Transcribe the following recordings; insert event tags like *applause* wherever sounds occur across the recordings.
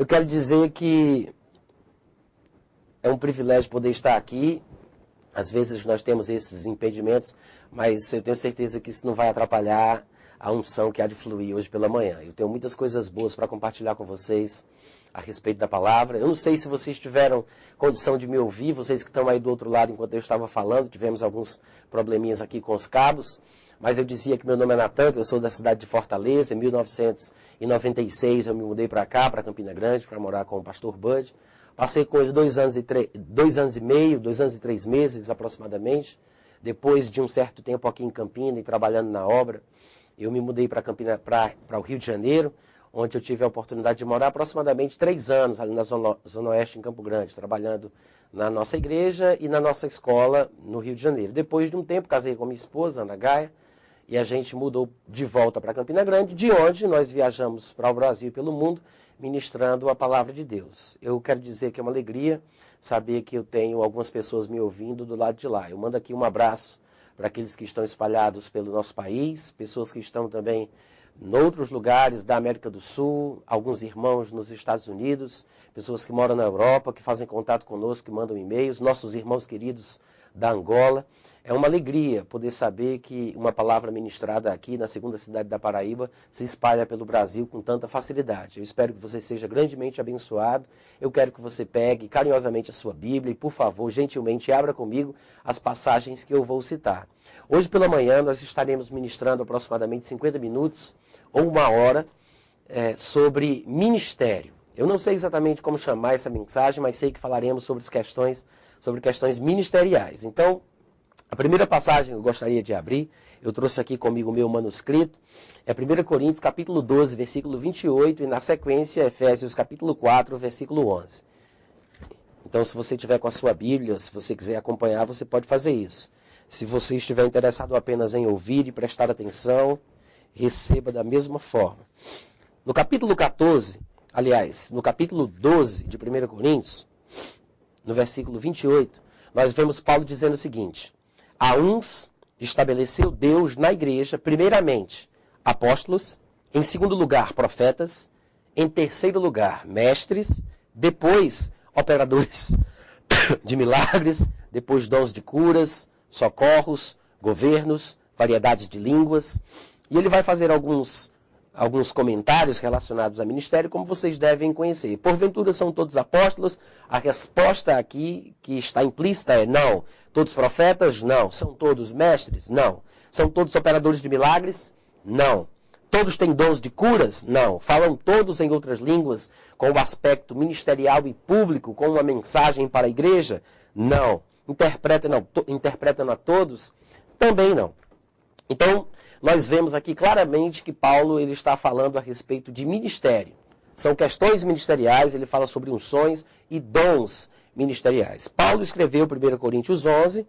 Eu quero dizer que é um privilégio poder estar aqui. Às vezes nós temos esses impedimentos, mas eu tenho certeza que isso não vai atrapalhar a unção que há de fluir hoje pela manhã. Eu tenho muitas coisas boas para compartilhar com vocês a respeito da palavra. Eu não sei se vocês tiveram condição de me ouvir, vocês que estão aí do outro lado enquanto eu estava falando, tivemos alguns probleminhas aqui com os cabos, mas eu dizia que meu nome é Natan, que eu sou da cidade de Fortaleza, em 1996 eu me mudei para cá, para Campina Grande, para morar com o pastor Bud. Passei com ele dois anos, e dois anos e meio, dois anos e três meses aproximadamente. Depois de um certo tempo aqui em Campina e trabalhando na obra, eu me mudei para Campina, para o Rio de Janeiro, onde eu tive a oportunidade de morar aproximadamente três anos ali na Zona, Zona Oeste, em Campo Grande, trabalhando na nossa igreja e na nossa escola no Rio de Janeiro. Depois de um tempo, casei com minha esposa, Ana Gaia, e a gente mudou de volta para Campina Grande, de onde nós viajamos para o Brasil e pelo mundo, ministrando a palavra de Deus. Eu quero dizer que é uma alegria saber que eu tenho algumas pessoas me ouvindo do lado de lá. Eu mando aqui um abraço para aqueles que estão espalhados pelo nosso país, pessoas que estão também em outros lugares da América do Sul, alguns irmãos nos Estados Unidos, pessoas que moram na Europa, que fazem contato conosco, que mandam e-mails, nossos irmãos queridos da Angola. É uma alegria poder saber que uma palavra ministrada aqui na segunda cidade da Paraíba se espalha pelo Brasil com tanta facilidade. Eu espero que você seja grandemente abençoado. Eu quero que você pegue carinhosamente a sua Bíblia e, por favor, gentilmente abra comigo as passagens que eu vou citar. Hoje pela manhã nós estaremos ministrando aproximadamente 50 minutos ou uma hora é, sobre ministério. Eu não sei exatamente como chamar essa mensagem, mas sei que falaremos sobre questões, sobre questões ministeriais. Então, a primeira passagem que eu gostaria de abrir, eu trouxe aqui comigo o meu manuscrito, é 1 Coríntios capítulo 12, versículo 28, e na sequência Efésios capítulo 4, versículo 11. Então, se você tiver com a sua Bíblia, se você quiser acompanhar, você pode fazer isso. Se você estiver interessado apenas em ouvir e prestar atenção, receba da mesma forma. No capítulo 14, aliás, no capítulo 12 de 1 Coríntios, no versículo 28, nós vemos Paulo dizendo o seguinte: a uns estabeleceu Deus na igreja, primeiramente, apóstolos, em segundo lugar, profetas, em terceiro lugar, mestres, depois, operadores *coughs* de milagres, depois, dons de curas, socorros, governos, variedades de línguas. E ele vai fazer alguns alguns comentários relacionados ao ministério, como vocês devem conhecer. Porventura são todos apóstolos? A resposta aqui que está implícita é não. Todos profetas? Não. São todos mestres? Não. São todos operadores de milagres? Não. Todos têm dons de curas? Não. Falam todos em outras línguas com o aspecto ministerial e público, com uma mensagem para a igreja? Não. Interpretam, interpretam a todos? Também não. Então, nós vemos aqui claramente que Paulo ele está falando a respeito de ministério. São questões ministeriais, ele fala sobre unções e dons ministeriais. Paulo escreveu 1 Coríntios 11,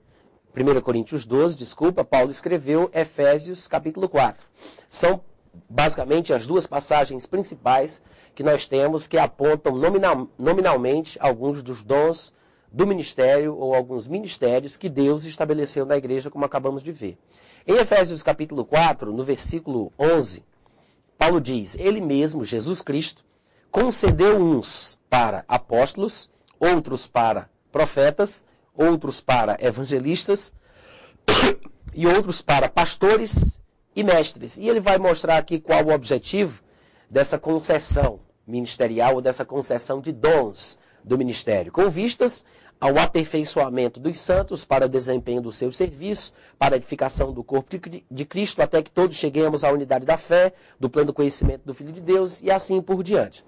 1 Coríntios 12, desculpa, Paulo escreveu Efésios capítulo 4. São basicamente as duas passagens principais que nós temos que apontam nominal, nominalmente alguns dos dons do ministério ou alguns ministérios que Deus estabeleceu na igreja, como acabamos de ver. Em Efésios capítulo 4, no versículo 11, Paulo diz: Ele mesmo, Jesus Cristo, concedeu uns para apóstolos, outros para profetas, outros para evangelistas *coughs* e outros para pastores e mestres. E ele vai mostrar aqui qual o objetivo dessa concessão ministerial ou dessa concessão de dons do ministério, com vistas ao aperfeiçoamento dos santos para o desempenho do seu serviço, para a edificação do corpo de Cristo, até que todos cheguemos à unidade da fé, do pleno conhecimento do Filho de Deus e assim por diante.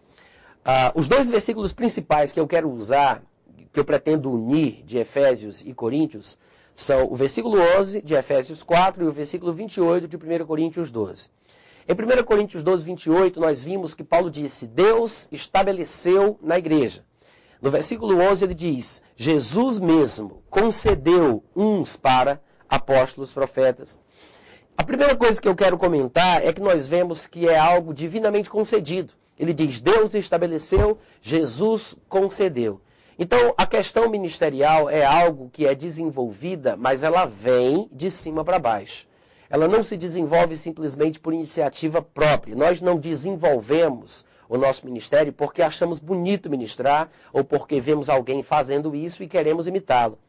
Ah, os dois versículos principais que eu quero usar, que eu pretendo unir de Efésios e Coríntios, são o versículo 11 de Efésios 4 e o versículo 28 de 1 Coríntios 12. Em 1 Coríntios 12, 28, nós vimos que Paulo disse: Deus estabeleceu na igreja no versículo 11 ele diz: Jesus mesmo concedeu uns para apóstolos, profetas. A primeira coisa que eu quero comentar é que nós vemos que é algo divinamente concedido. Ele diz: Deus estabeleceu, Jesus concedeu. Então, a questão ministerial é algo que é desenvolvida, mas ela vem de cima para baixo. Ela não se desenvolve simplesmente por iniciativa própria. Nós não desenvolvemos o nosso ministério porque achamos bonito ministrar ou porque vemos alguém fazendo isso e queremos imitá-lo.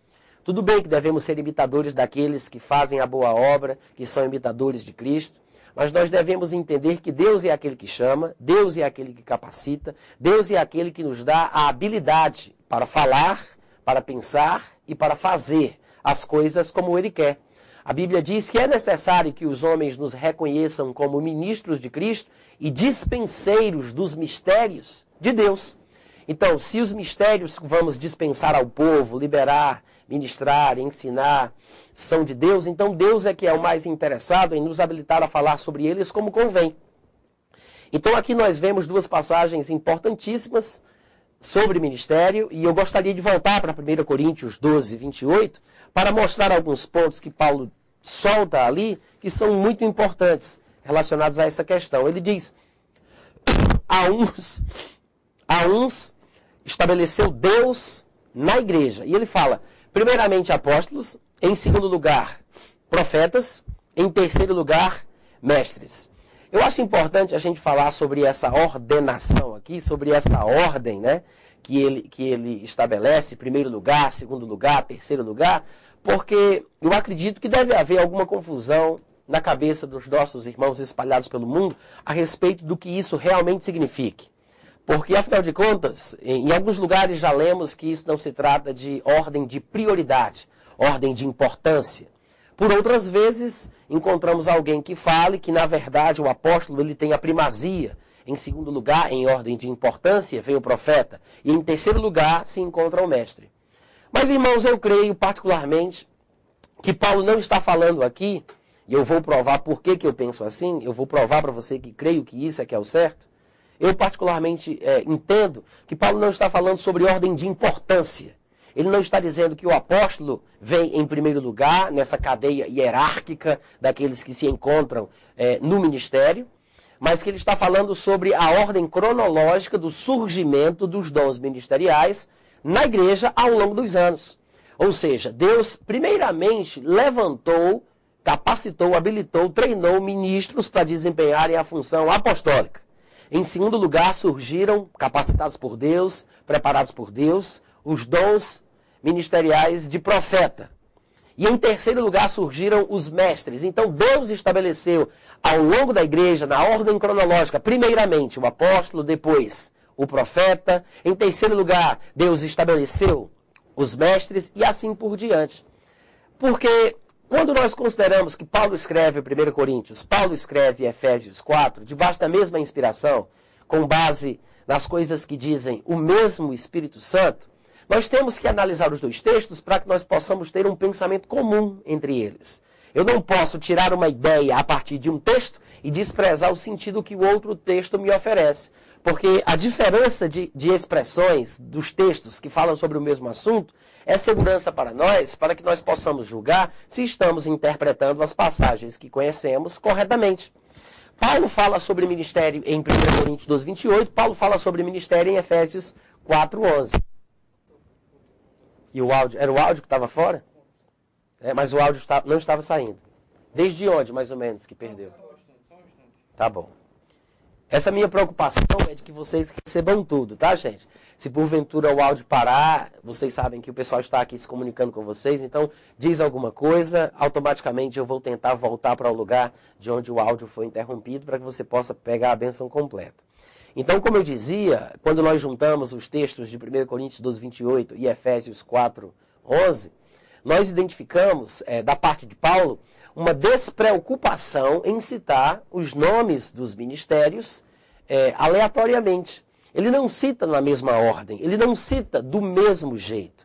Tudo bem que devemos ser imitadores daqueles que fazem a boa obra, que são imitadores de Cristo, mas nós devemos entender que Deus é aquele que chama, Deus é aquele que capacita, Deus é aquele que nos dá a habilidade para falar, para pensar e para fazer as coisas como Ele quer. A Bíblia diz que é necessário que os homens nos reconheçam como ministros de Cristo e dispenseiros dos mistérios de Deus. Então, se os mistérios que vamos dispensar ao povo, liberar, ministrar, ensinar, são de Deus, então Deus é que é o mais interessado em nos habilitar a falar sobre eles como convém. Então, aqui nós vemos duas passagens importantíssimas sobre ministério, e eu gostaria de voltar para 1 Coríntios 12, 28, para mostrar alguns pontos que Paulo solta ali, que são muito importantes relacionados a essa questão. Ele diz: a uns, a uns estabeleceu Deus na igreja. E ele fala, primeiramente apóstolos, em segundo lugar, profetas, em terceiro lugar, mestres. Eu acho importante a gente falar sobre essa ordenação aqui, sobre essa ordem, né? Que ele, que ele estabelece, primeiro lugar, segundo lugar, terceiro lugar, porque eu acredito que deve haver alguma confusão na cabeça dos nossos irmãos espalhados pelo mundo a respeito do que isso realmente signifique. Porque, afinal de contas, em alguns lugares já lemos que isso não se trata de ordem de prioridade, ordem de importância. Por outras vezes, encontramos alguém que fale que, na verdade, o apóstolo ele tem a primazia. Em segundo lugar, em ordem de importância, vem o profeta. E em terceiro lugar, se encontra o mestre. Mas, irmãos, eu creio particularmente que Paulo não está falando aqui, e eu vou provar por que, que eu penso assim, eu vou provar para você que creio que isso é que é o certo. Eu particularmente é, entendo que Paulo não está falando sobre ordem de importância. Ele não está dizendo que o apóstolo vem em primeiro lugar nessa cadeia hierárquica daqueles que se encontram é, no ministério, mas que ele está falando sobre a ordem cronológica do surgimento dos dons ministeriais na igreja ao longo dos anos. Ou seja, Deus, primeiramente, levantou, capacitou, habilitou, treinou ministros para desempenharem a função apostólica. Em segundo lugar, surgiram, capacitados por Deus, preparados por Deus, os dons ministeriais de profeta. E em terceiro lugar surgiram os mestres. Então Deus estabeleceu ao longo da igreja, na ordem cronológica, primeiramente o apóstolo, depois o profeta. Em terceiro lugar, Deus estabeleceu os mestres e assim por diante. Porque quando nós consideramos que Paulo escreve 1 Coríntios, Paulo escreve Efésios 4, debaixo da mesma inspiração, com base nas coisas que dizem o mesmo Espírito Santo, nós temos que analisar os dois textos para que nós possamos ter um pensamento comum entre eles. Eu não posso tirar uma ideia a partir de um texto e desprezar o sentido que o outro texto me oferece. Porque a diferença de, de expressões dos textos que falam sobre o mesmo assunto é segurança para nós, para que nós possamos julgar se estamos interpretando as passagens que conhecemos corretamente. Paulo fala sobre ministério em 1 Coríntios 12, 28, Paulo fala sobre ministério em Efésios 4, 11. E o áudio, era o áudio que estava fora? É, mas o áudio não estava saindo. Desde onde, mais ou menos, que perdeu? Tá bom. Essa minha preocupação é de que vocês recebam tudo, tá, gente? Se porventura o áudio parar, vocês sabem que o pessoal está aqui se comunicando com vocês, então diz alguma coisa, automaticamente eu vou tentar voltar para o lugar de onde o áudio foi interrompido para que você possa pegar a benção completa. Então, como eu dizia, quando nós juntamos os textos de 1 Coríntios 12, 28 e Efésios 4, 11, nós identificamos, é, da parte de Paulo, uma despreocupação em citar os nomes dos ministérios é, aleatoriamente. Ele não cita na mesma ordem, ele não cita do mesmo jeito.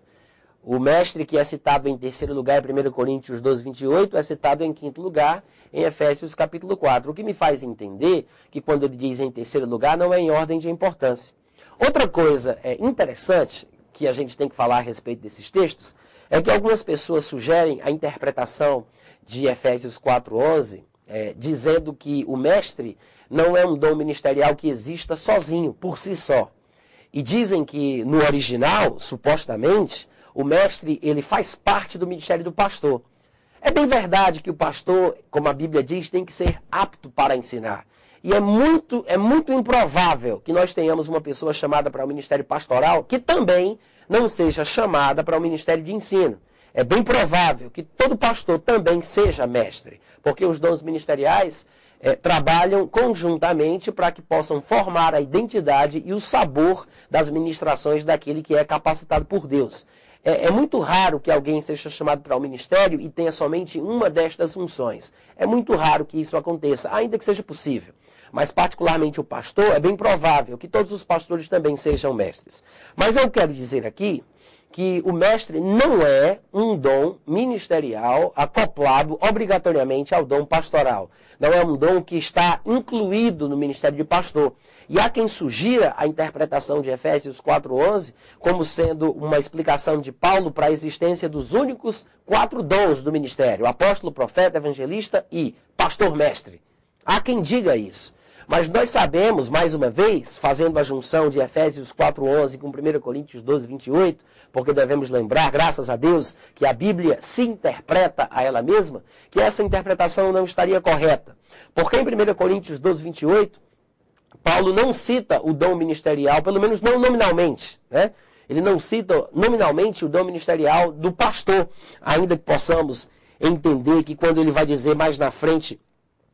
O mestre que é citado em terceiro lugar em 1 Coríntios 12, 28 é citado em quinto lugar em Efésios capítulo 4. O que me faz entender que quando ele diz em terceiro lugar não é em ordem de importância. Outra coisa é interessante que a gente tem que falar a respeito desses textos é que algumas pessoas sugerem a interpretação de Efésios 4:11 é, dizendo que o mestre não é um dom ministerial que exista sozinho, por si só. E dizem que no original, supostamente, o mestre ele faz parte do ministério do pastor. É bem verdade que o pastor, como a Bíblia diz, tem que ser apto para ensinar. E é muito, é muito improvável que nós tenhamos uma pessoa chamada para o ministério pastoral que também não seja chamada para o ministério de ensino. É bem provável que todo pastor também seja mestre, porque os dons ministeriais é, trabalham conjuntamente para que possam formar a identidade e o sabor das ministrações daquele que é capacitado por Deus. É, é, muito raro que alguém seja chamado para o ministério e tenha somente uma destas funções. É muito raro que isso aconteça, ainda que seja possível. Mas, particularmente o pastor, é bem provável que todos os pastores também sejam mestres. Mas eu quero dizer aqui que o mestre não é um dom ministerial acoplado obrigatoriamente ao dom pastoral. Não é um dom que está incluído no ministério de pastor. E há quem sugira a interpretação de Efésios 4:11 como sendo uma explicação de Paulo para a existência dos únicos quatro dons do ministério: apóstolo, profeta, evangelista e pastor mestre. Há quem diga isso. Mas nós sabemos, mais uma vez, fazendo a junção de Efésios 4:11 com 1 Coríntios 12, 28, porque devemos lembrar, graças a Deus, que a Bíblia se interpreta a ela mesma, que essa interpretação não estaria correta. Porque em 1 Coríntios 12, 28, Paulo não cita o dom ministerial, pelo menos não nominalmente, né? Ele não cita nominalmente o dom ministerial do pastor, ainda que possamos entender que quando ele vai dizer mais na frente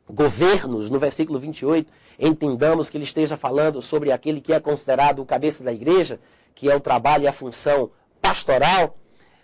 governos, no versículo 28, entendamos que ele esteja falando sobre aquele que é considerado o cabeça da igreja, que é o trabalho e a função pastoral,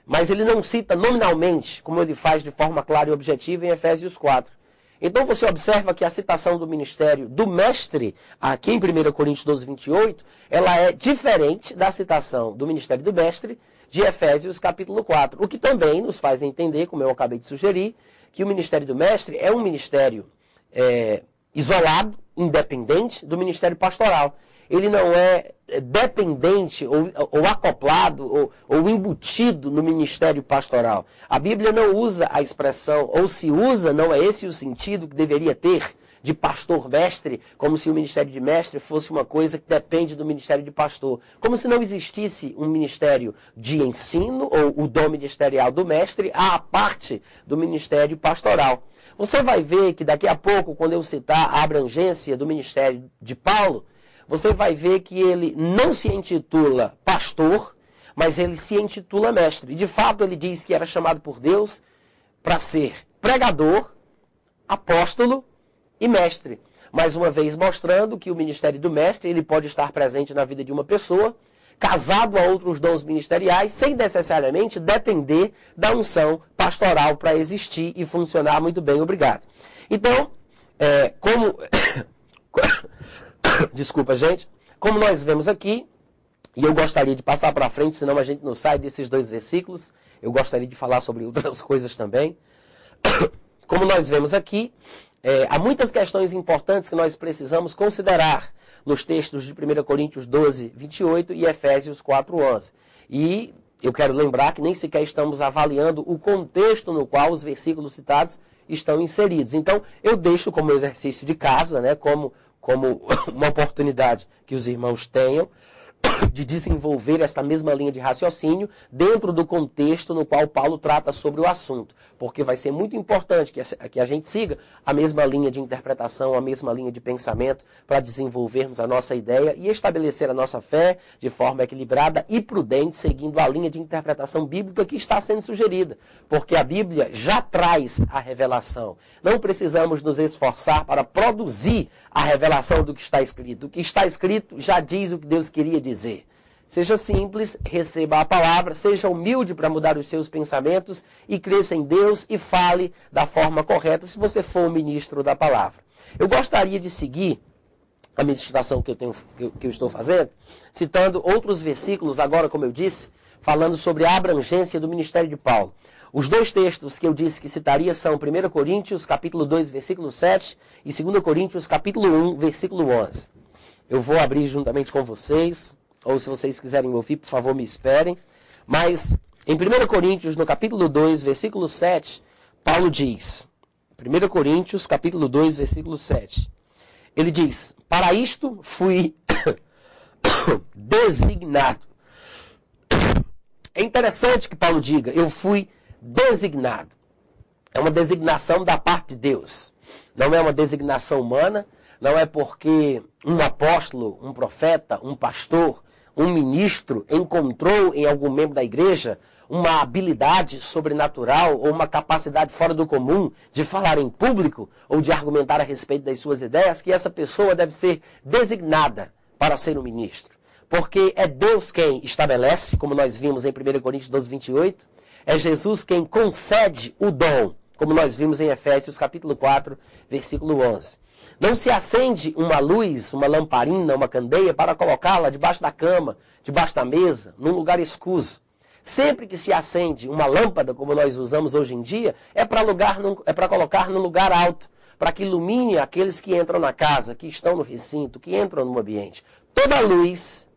mas ele não cita nominalmente, como ele faz de forma clara e objetiva em Efésios 4. Então você observa que a citação do ministério do mestre, aqui em 1 Coríntios 12, 28, ela é diferente da citação do ministério do mestre de Efésios capítulo 4. O que também nos faz entender, como eu acabei de sugerir, que o ministério do mestre é um ministério é, isolado, independente do ministério pastoral. Ele não é dependente ou, ou acoplado ou, ou, embutido no ministério pastoral. A Bíblia não usa a expressão, ou se usa, não é esse o sentido que deveria ter de pastor mestre, como se o ministério de mestre fosse uma coisa que depende do ministério de pastor. Como se não existisse um ministério de ensino ou o dom ministerial do mestre à parte do ministério pastoral. Você vai ver que daqui a pouco, quando eu citar a abrangência do ministério de Paulo, você vai ver que ele não se intitula pastor, mas ele se intitula mestre. De fato, ele diz que era chamado por Deus para ser pregador, apóstolo e mestre. Mais uma vez mostrando que o ministério do mestre ele pode estar presente na vida de uma pessoa, casado a outros dons ministeriais, sem necessariamente depender da unção pastoral para existir e funcionar muito bem. Obrigado. Então, é, como. *coughs* Desculpa, gente. Como nós vemos aqui, e eu gostaria de passar para frente, senão a gente não sai desses dois versículos. Eu gostaria de falar sobre outras *laughs* coisas também. *coughs* Como nós vemos aqui, é, há muitas questões importantes que nós precisamos considerar nos textos de 1 Coríntios 12, 28 e Efésios 4, 11. E eu quero lembrar que nem sequer estamos avaliando o contexto no qual os versículos citados estão inseridos. Então, eu deixo como exercício de casa, né, como, como *laughs* uma oportunidade que os irmãos tenham, de desenvolver essa mesma linha de raciocínio dentro do contexto no qual Paulo trata sobre o assunto. Porque vai ser muito importante que a gente siga a mesma linha de interpretação, a mesma linha de pensamento, para desenvolvermos a nossa ideia e estabelecer a nossa fé de forma equilibrada e prudente, seguindo a linha de interpretação bíblica que está sendo sugerida. Porque a Bíblia já traz a revelação. Não precisamos nos esforçar para produzir a revelação do que está escrito. O que está escrito já diz o que Deus queria dizer. Seja simples, receba a palavra, seja humilde para mudar os seus pensamentos e cresça em Deus e fale da forma correta se você for o ministro da palavra. Eu gostaria de seguir a meditação que eu, tenho, que eu, que eu estou fazendo, citando outros versículos, agora, como eu disse, falando sobre a abrangência do ministério de Paulo. Os dois textos que eu disse que citaria são 1 Coríntios, capítulo 2, versículo 7, e 2 Coríntios, capítulo 1, versículo 11. Eu vou abrir juntamente com vocês ou se vocês quiserem ouvir, por favor, me esperem. Mas em 1 Coríntios, no capítulo 2, versículo 7, Paulo diz, 1 Coríntios, capítulo 2, versículo 7, ele diz: Para isto fui *coughs* designado. É interessante que Paulo diga: Eu fui designado. É uma designação da parte de Deus. Não é uma designação humana, não é porque um apóstolo, um profeta, um pastor, um ministro encontrou em algum membro da igreja uma habilidade sobrenatural ou uma capacidade fora do comum de falar em público ou de argumentar a respeito das suas ideias, que essa pessoa deve ser designada para ser um ministro. Porque é Deus quem estabelece, como nós vimos em 1 Coríntios 12, 28, é Jesus quem concede o dom, como nós vimos em Efésios capítulo 4, versículo 11. Não se acende uma luz, uma lamparina, uma candeia para colocá-la debaixo da cama, debaixo da mesa, num lugar escuso. Sempre que se acende uma lâmpada, como nós usamos hoje em dia, é para é colocar num lugar alto, para que ilumine aqueles que entram na casa, que estão no recinto, que entram no ambiente. Toda luz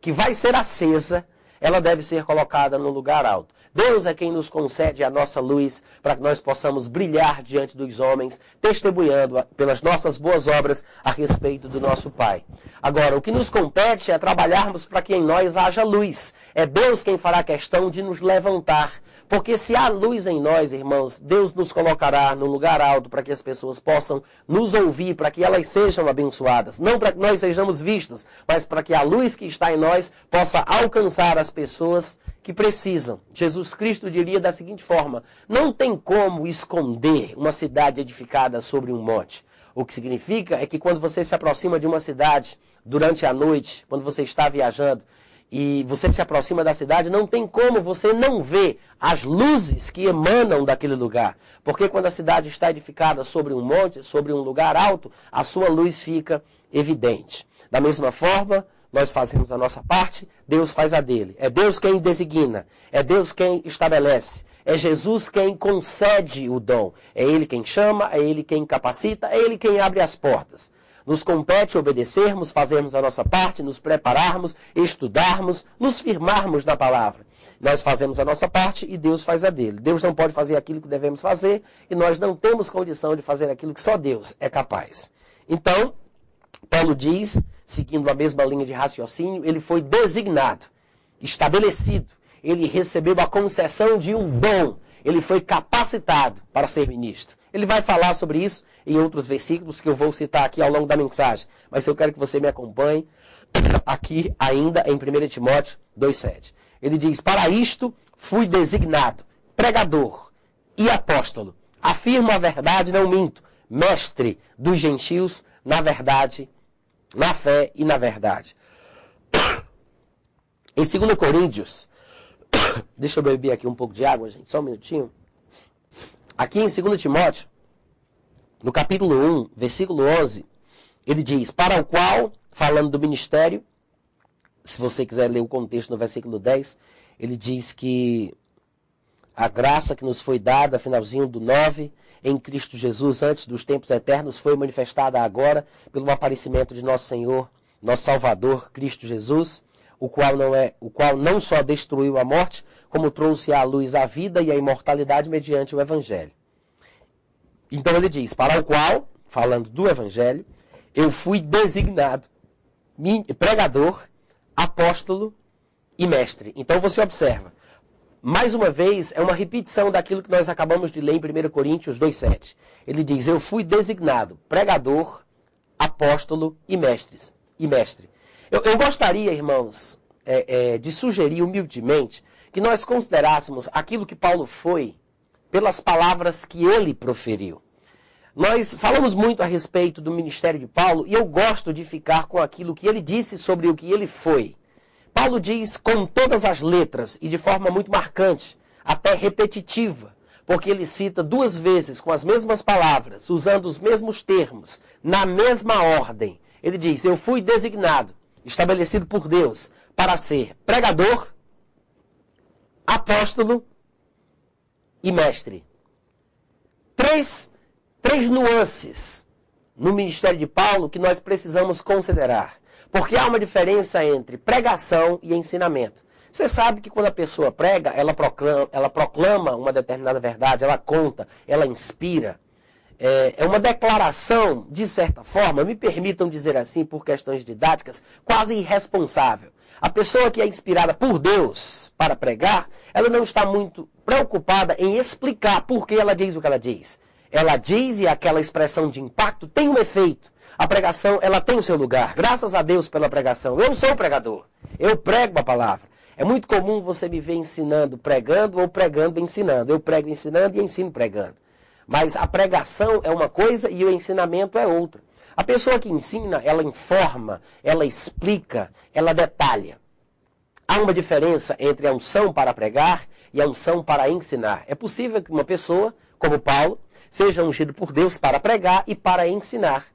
que vai ser acesa, ela deve ser colocada no lugar alto. Deus é quem nos concede a nossa luz para que nós possamos brilhar diante dos homens, testemunhando pelas nossas boas obras a respeito do nosso Pai. Agora, o que nos compete é trabalharmos para que em nós haja luz. É Deus quem fará questão de nos levantar porque se há luz em nós, irmãos, Deus nos colocará no lugar alto para que as pessoas possam nos ouvir, para que elas sejam abençoadas. Não para que nós sejamos vistos, mas para que a luz que está em nós possa alcançar as pessoas que precisam. Jesus Cristo diria da seguinte forma: não tem como esconder uma cidade edificada sobre um monte. O que significa é que quando você se aproxima de uma cidade durante a noite, quando você está viajando, e você se aproxima da cidade, não tem como você não ver as luzes que emanam daquele lugar. Porque quando a cidade está edificada sobre um monte, sobre um lugar alto, a sua luz fica evidente. Da mesma forma, nós fazemos a nossa parte, Deus faz a dele. É Deus quem designa, é Deus quem estabelece, é Jesus quem concede o dom. É Ele quem chama, é Ele quem capacita, é Ele quem abre as portas. Nos compete obedecermos, fazermos a nossa parte, nos prepararmos, estudarmos, nos firmarmos na palavra. Nós fazemos a nossa parte e Deus faz a dele. Deus não pode fazer aquilo que devemos fazer e nós não temos condição de fazer aquilo que só Deus é capaz. Então, Paulo diz, seguindo a mesma linha de raciocínio, ele foi designado, estabelecido, ele recebeu a concessão de um dom, ele foi capacitado para ser ministro. Ele vai falar sobre isso em outros versículos que eu vou citar aqui ao longo da mensagem. Mas eu quero que você me acompanhe *clears throat* aqui ainda em 1 Timóteo 2,7. Ele diz: Para isto fui designado pregador e apóstolo. Afirmo a verdade, não minto. Mestre dos gentios na verdade, na fé e na verdade. *clears throat* Em 2 Coríntios, *clears throat* deixa eu beber aqui um pouco de água, gente, só um minutinho. Aqui em 2 Timóteo, no capítulo 1, versículo 11, ele diz: Para o qual, falando do ministério, se você quiser ler o contexto no versículo 10, ele diz que a graça que nos foi dada, finalzinho do 9, em Cristo Jesus, antes dos tempos eternos, foi manifestada agora pelo aparecimento de nosso Senhor, nosso Salvador, Cristo Jesus, o qual não é, o qual não só destruiu a morte, como trouxe à luz a vida e a imortalidade mediante o evangelho. Então ele diz: Para o qual, falando do Evangelho, eu fui designado pregador, apóstolo e mestre. Então você observa. Mais uma vez, é uma repetição daquilo que nós acabamos de ler em 1 Coríntios 2,7. Ele diz: Eu fui designado pregador, apóstolo e mestres. E mestre. Eu, eu gostaria, irmãos, é, é, de sugerir humildemente que nós considerássemos aquilo que Paulo foi pelas palavras que ele proferiu. Nós falamos muito a respeito do ministério de Paulo e eu gosto de ficar com aquilo que ele disse sobre o que ele foi. Paulo diz com todas as letras e de forma muito marcante, até repetitiva, porque ele cita duas vezes com as mesmas palavras, usando os mesmos termos, na mesma ordem. Ele diz: Eu fui designado, estabelecido por Deus, para ser pregador, apóstolo e mestre. Três, três nuances no ministério de Paulo que nós precisamos considerar. Porque há uma diferença entre pregação e ensinamento. Você sabe que quando a pessoa prega, ela proclama, ela proclama uma determinada verdade, ela conta, ela inspira. É, é uma declaração, de certa forma, me permitam dizer assim, por questões didáticas, quase irresponsável. A pessoa que é inspirada por Deus para pregar, ela não está muito preocupada em explicar por que ela diz o que ela diz. Ela diz e aquela expressão de impacto tem um efeito. A pregação, ela tem o seu lugar. Graças a Deus pela pregação. Eu sou pregador. Eu prego a palavra. É muito comum você me ver ensinando, pregando ou pregando ensinando. Eu prego ensinando e ensino pregando. Mas a pregação é uma coisa e o ensinamento é outra. A pessoa que ensina, ela informa, ela explica, ela detalha. Há uma diferença entre a unção para pregar e a unção para ensinar. É possível que uma pessoa, como Paulo, seja ungido por Deus para pregar e para ensinar.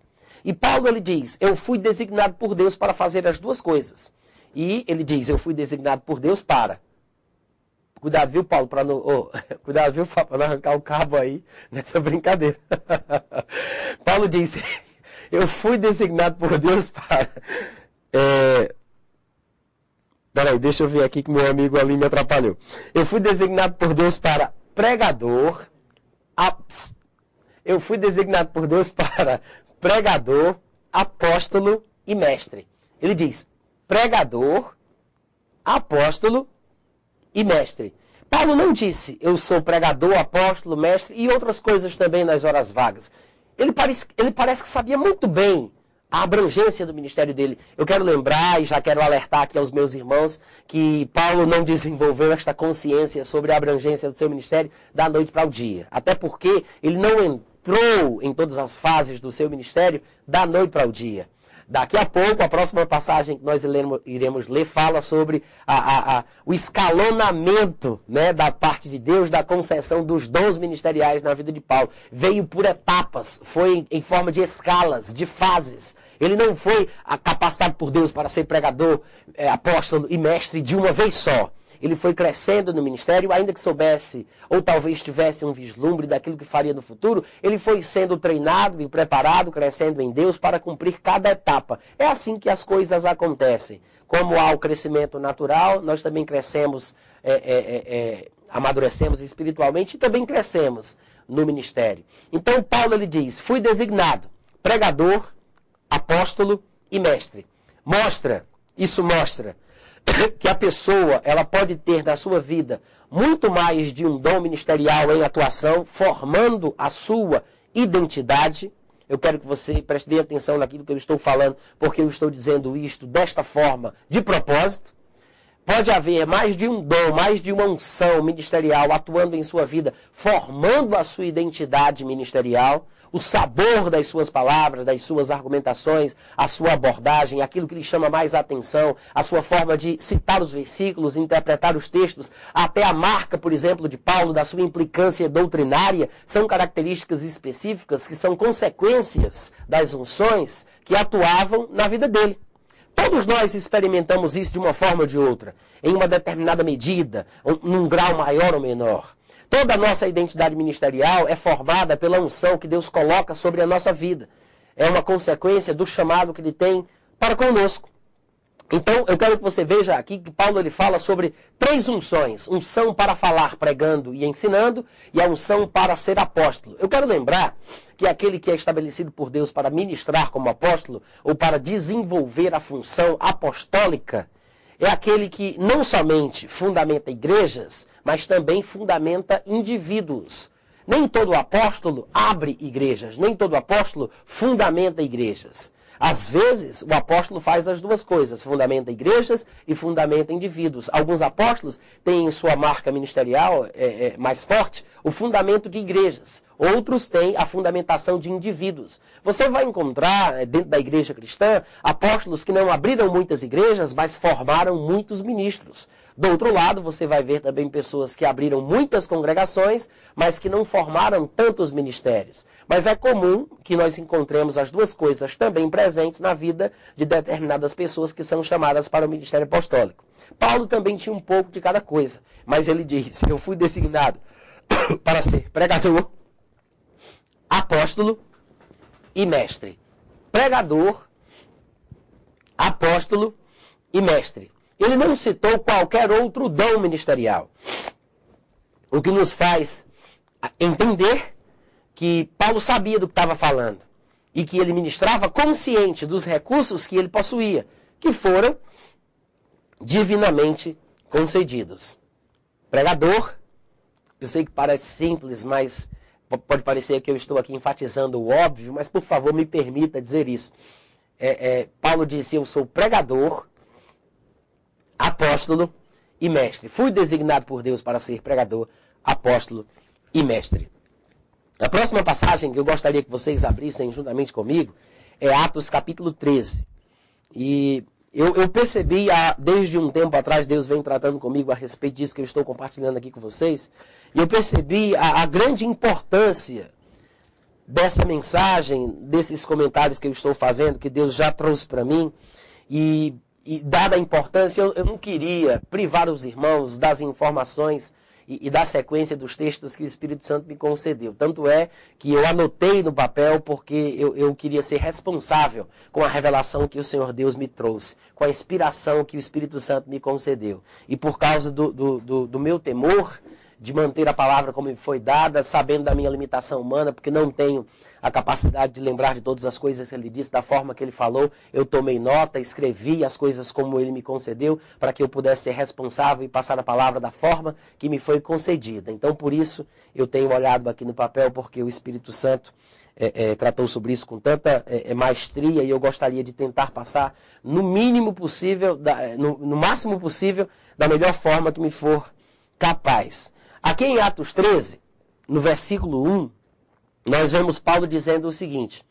E Paulo ele diz: Eu fui designado por Deus para fazer as duas coisas. E ele diz: Eu fui designado por Deus para. Cuidado, viu, Paulo, para não. Oh, *laughs* cuidado, viu, para não arrancar o cabo aí nessa brincadeira. *laughs* Paulo diz: Eu fui designado por Deus *laughs* para. É, Peraí, deixa eu ver aqui que meu amigo ali me atrapalhou. Eu fui designado por Deus para pregador. Eu fui designado por Deus para pregador, apóstolo e mestre. Ele diz: pregador, apóstolo e mestre. Paulo não disse eu sou pregador, apóstolo, mestre e outras coisas também nas horas vagas. Ele parece, ele parece que sabia muito bem a abrangência do ministério dele. Eu quero lembrar e já quero alertar aqui aos meus irmãos que Paulo não desenvolveu esta consciência sobre a abrangência do seu ministério da noite para o dia. Até porque ele não entrou em todas as fases do seu ministério da noite para o dia. Daqui a pouco, a próxima passagem que nós iremos ler fala sobre a, a, a, o escalonamento né, da parte de Deus, da concessão dos dons ministeriais na vida de Paulo. Veio por etapas, foi em, em forma de escalas, de fases. Ele não foi capacitado por Deus para ser pregador, é, apóstolo e mestre de uma vez só ele foi crescendo no ministério, ainda que soubesse, ou talvez tivesse um vislumbre daquilo que faria no futuro, ele foi sendo treinado e preparado, crescendo em Deus para cumprir cada etapa. É assim que as coisas acontecem. Como há o crescimento natural, nós também crescemos, é, é, é, é amadurecemos espiritualmente e também crescemos no ministério. Então Paulo ele diz: fui designado pregador, apóstolo e mestre. Mostra, isso mostra que a pessoa ela pode ter na sua vida muito mais de um dom ministerial em atuação, formando a sua identidade. Eu quero que você preste bem atenção naquilo que eu estou falando, porque eu estou dizendo isto desta forma, de propósito. Pode haver mais de um dom, mais de uma unção ministerial atuando em sua vida, formando a sua identidade ministerial o sabor das suas palavras, das suas argumentações, a sua abordagem, aquilo que lhe chama mais atenção, a sua forma de citar os versículos, interpretar os textos, até a marca, por exemplo, de Paulo, da sua implicância doutrinária, são características específicas que são consequências das unções que atuavam na vida dele. Todos nós experimentamos isso de uma forma ou de outra, em uma determinada medida, num grau maior ou menor. Toda a nossa identidade ministerial é formada pela unção que Deus coloca sobre a nossa vida. É uma consequência do chamado que Ele tem para conosco. Então, eu quero que você veja aqui que Paulo ele fala sobre três unções: unção para falar, pregando e ensinando, e a unção para ser apóstolo. Eu quero lembrar que aquele que é estabelecido por Deus para ministrar como apóstolo, ou para desenvolver a função apostólica, é aquele que não somente fundamenta igrejas, mas também fundamenta indivíduos. Nem todo apóstolo abre igrejas, nem todo apóstolo fundamenta igrejas. Às vezes, o apóstolo faz as duas coisas, fundamenta igrejas e fundamenta indivíduos. Alguns apóstolos têm em sua marca ministerial é, é, mais forte o fundamento de igrejas. Outros têm a fundamentação de indivíduos. Você vai encontrar, é, dentro da igreja cristã, apóstolos que não abriram muitas igrejas, mas formaram muitos ministros. Do outro lado, você vai ver também pessoas que abriram muitas congregações, mas que não formaram tantos ministérios. Mas é comum que nós encontremos as duas coisas também presentes na vida de determinadas pessoas que são chamadas para o ministério apostólico. Paulo também tinha um pouco de cada coisa, mas ele diz: Eu fui designado *coughs* para ser pregador, apóstolo e mestre. Pregador, apóstolo e mestre. Ele não citou qualquer outro dom ministerial. O que nos faz entender que Paulo sabia do que estava falando e que ele ministrava consciente dos recursos que ele possuía, que foram divinamente concedidos. Pregador, eu sei que parece simples, mas pode parecer que eu estou aqui enfatizando o óbvio, mas por favor me permita dizer isso. É, é, Paulo disse: Eu sou pregador, apóstolo e mestre. Fui designado por Deus para ser pregador, apóstolo e mestre. A próxima passagem que eu gostaria que vocês abrissem juntamente comigo é Atos capítulo 13. E eu, eu percebi, há, desde um tempo atrás, Deus vem tratando comigo a respeito disso que eu estou compartilhando aqui com vocês. E eu percebi a, a grande importância dessa mensagem, desses comentários que eu estou fazendo, que Deus já trouxe para mim. E, e, dada a importância, eu, eu não queria privar os irmãos das informações e, e da sequência dos textos que o Espírito Santo me concedeu. Tanto é que eu anotei no papel porque eu, eu queria ser responsável com a revelação que o Senhor Deus me trouxe, com a inspiração que o Espírito Santo me concedeu. E por causa do, do, do, do meu temor, de manter a palavra como me foi dada, sabendo da minha limitação humana, porque não tenho a capacidade de lembrar de todas as coisas que ele disse, da forma que ele falou. Eu tomei nota, escrevi as coisas como ele me concedeu, para que eu pudesse ser responsável e passar a palavra da forma que me foi concedida. Então, por isso, eu tenho olhado aqui no papel, porque o Espírito Santo é, é, tratou sobre isso com tanta é, é maestria e eu gostaria de tentar passar no mínimo possível, da, no, no máximo possível, da melhor forma que me for capaz. Aqui em Atos 13, no versículo 1, nós vemos Paulo dizendo o seguinte.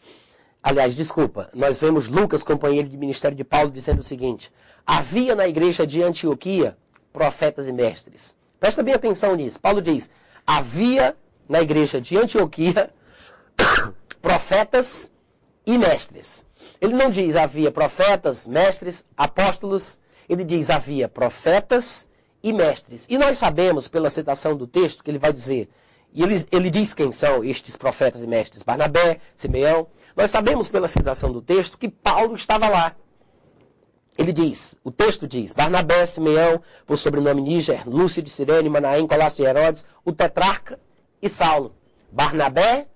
Aliás, desculpa, nós vemos Lucas, companheiro de ministério de Paulo, dizendo o seguinte: Havia na igreja de Antioquia profetas e mestres. Presta bem atenção nisso. Paulo diz: Havia na igreja de Antioquia *coughs* profetas e mestres. Ele não diz havia profetas, mestres, apóstolos. Ele diz havia profetas e mestres. E nós sabemos, pela citação do texto, que ele vai dizer, e ele, ele diz quem são estes profetas e mestres, Barnabé, Simeão. Nós sabemos pela citação do texto que Paulo estava lá. Ele diz, o texto diz, Barnabé, Simeão, por sobrenome Níger, Lúcio de Sirene, Manaém, Colácio e Herodes, o tetrarca e Saulo. Barnabé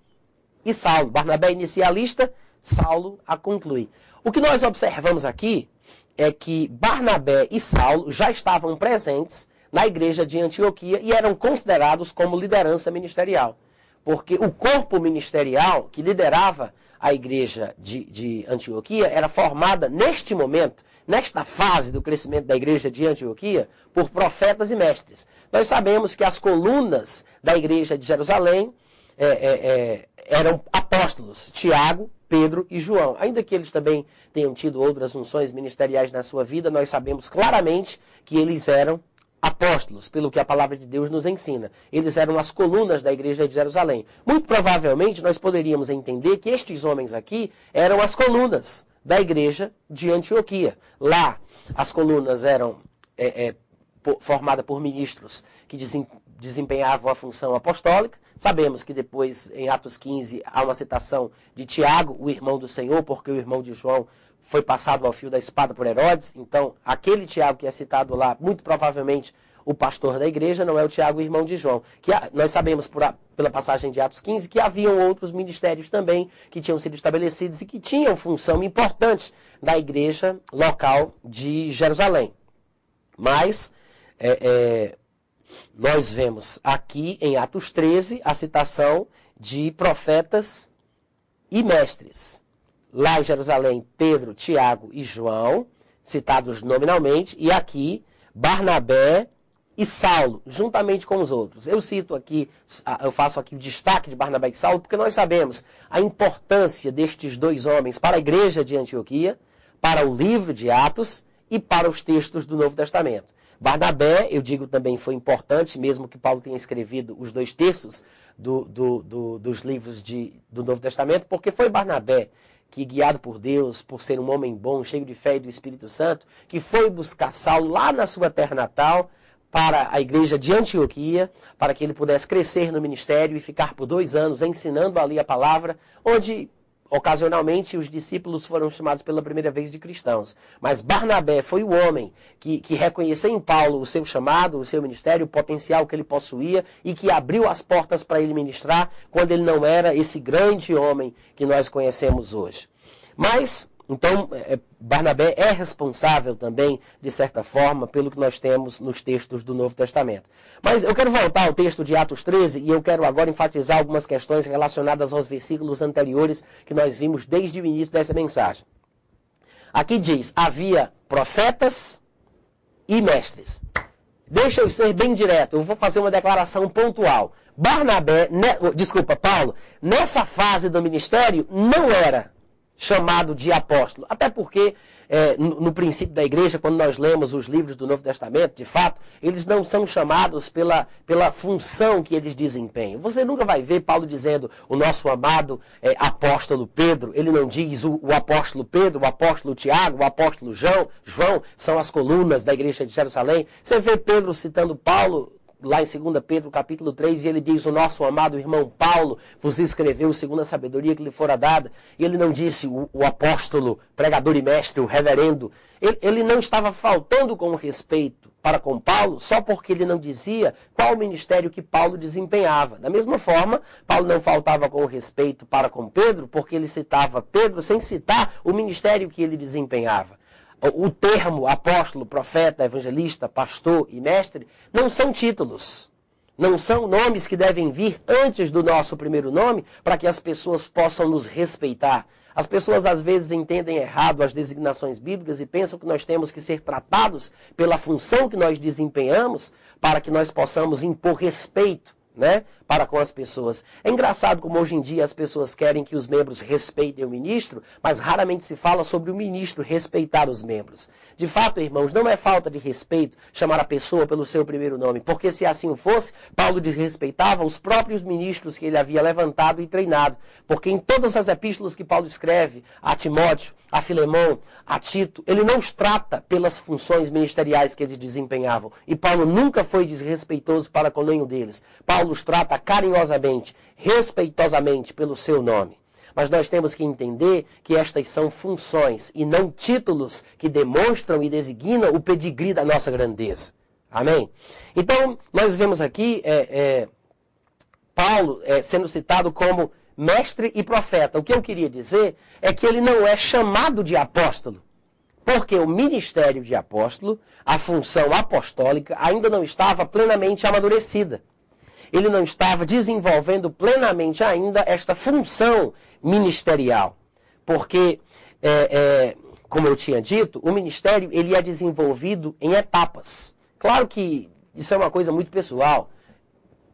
e Saulo. Barnabé inicialista, Saulo a conclui. O que nós observamos aqui é que Barnabé e Saulo já estavam presentes na igreja de Antioquia e eram considerados como liderança ministerial. Porque o corpo ministerial que liderava a igreja de, de Antioquia era formada neste momento, nesta fase do crescimento da igreja de Antioquia, por profetas e mestres. Nós sabemos que as colunas da igreja de Jerusalém é, é, é, eram apóstolos, Tiago, Pedro e João. Ainda que eles também tenham tido outras funções ministeriais na sua vida, nós sabemos claramente que eles eram apóstolos, pelo que a palavra de Deus nos ensina. Eles eram as colunas da igreja de Jerusalém. Muito provavelmente nós poderíamos entender que estes homens aqui eram as colunas da igreja de Antioquia. Lá, as colunas eram é, é, formadas por ministros que desempenhavam a função apostólica. Sabemos que depois, em Atos 15, há uma citação de Tiago, o irmão do Senhor, porque o irmão de João foi passado ao fio da espada por Herodes. Então, aquele Tiago que é citado lá, muito provavelmente o pastor da igreja, não é o Tiago, irmão de João. Que nós sabemos por a, pela passagem de Atos 15 que haviam outros ministérios também que tinham sido estabelecidos e que tinham função importante na igreja local de Jerusalém. Mas é, é, nós vemos aqui em Atos 13 a citação de profetas e mestres. Lá em Jerusalém, Pedro, Tiago e João, citados nominalmente, e aqui Barnabé e Saulo, juntamente com os outros. Eu cito aqui, eu faço aqui o destaque de Barnabé e Saulo, porque nós sabemos a importância destes dois homens para a igreja de Antioquia, para o livro de Atos e para os textos do Novo Testamento. Barnabé, eu digo também, foi importante, mesmo que Paulo tenha escrevido os dois terços do, do, do, dos livros de, do Novo Testamento, porque foi Barnabé que, guiado por Deus, por ser um homem bom, cheio de fé e do Espírito Santo, que foi buscar Saulo lá na sua terra natal, para a igreja de Antioquia, para que ele pudesse crescer no ministério e ficar por dois anos ensinando ali a palavra, onde Ocasionalmente, os discípulos foram chamados pela primeira vez de cristãos. Mas Barnabé foi o homem que, que reconheceu em Paulo o seu chamado, o seu ministério, o potencial que ele possuía e que abriu as portas para ele ministrar quando ele não era esse grande homem que nós conhecemos hoje. Mas Então, é, Barnabé é responsável também, de certa forma, pelo que nós temos nos textos do Novo Testamento. Mas eu quero voltar ao texto de Atos 13 e eu quero agora enfatizar algumas questões relacionadas aos versículos anteriores que nós vimos desde o início dessa mensagem. Aqui diz: havia profetas e mestres. Deixa eu ser bem direto, eu vou fazer uma declaração pontual. Barnabé, ne, desculpa, Paulo, nessa fase do ministério não era chamado de apóstolo. Até porque, é, no, no, princípio da igreja, quando nós lemos os livros do Novo Testamento, de fato, eles não são chamados pela, pela função que eles desempenham. Você nunca vai ver Paulo dizendo o nosso amado é, apóstolo Pedro. Ele não diz o, o, apóstolo Pedro, o apóstolo Tiago, o apóstolo João. João são as colunas da igreja de Jerusalém. Você vê Pedro citando Paulo lá em 2 Pedro capítulo 3, e ele diz, o nosso amado irmão Paulo vos escreveu segundo a sabedoria que lhe fora dada. E ele não disse o, o apóstolo, pregador e mestre, o reverendo. Ele, ele não estava faltando com respeito para com Paulo só porque ele não dizia qual o ministério que Paulo desempenhava. Da mesma forma, Paulo não faltava com respeito para com Pedro porque ele citava Pedro sem citar o ministério que ele desempenhava o termo apóstolo, profeta, evangelista, pastor e mestre não são títulos. Não são nomes que devem vir antes do nosso primeiro nome para que as pessoas possam nos respeitar. As pessoas às vezes entendem errado as designações bíblicas e pensam que nós temos que ser tratados pela função que nós desempenhamos para que nós possamos impor respeito né, para com as pessoas. É engraçado como hoje em dia as pessoas querem que os membros respeitem o ministro, mas raramente se fala sobre o ministro respeitar os membros. De fato, irmãos, não é falta de respeito chamar a pessoa pelo seu primeiro nome, porque se assim fosse, Paulo desrespeitava os próprios ministros que ele havia levantado e treinado. Porque em todas as epístolas que Paulo escreve a Timóteo, a Filemão, a Tito, ele não os trata pelas funções ministeriais que eles desempenhavam. E Paulo nunca foi desrespeitoso para com nenhum deles. Paulo os trata carinhosamente, respeitosamente pelo seu nome. Mas nós temos que entender que estas são funções e não títulos que demonstram e designam o pedigree da nossa grandeza. Amém? Então, nós vemos aqui é, é, Paulo é, sendo citado como mestre e profeta. O que eu queria dizer é que ele não é chamado de apóstolo. Porque o ministério de apóstolo, a função apostólica, ainda não estava plenamente amadurecida ele não estava desenvolvendo plenamente ainda esta função ministerial. Porque, é, é, como eu tinha dito, o ministério ele é desenvolvido em etapas. Claro que isso é uma coisa muito pessoal,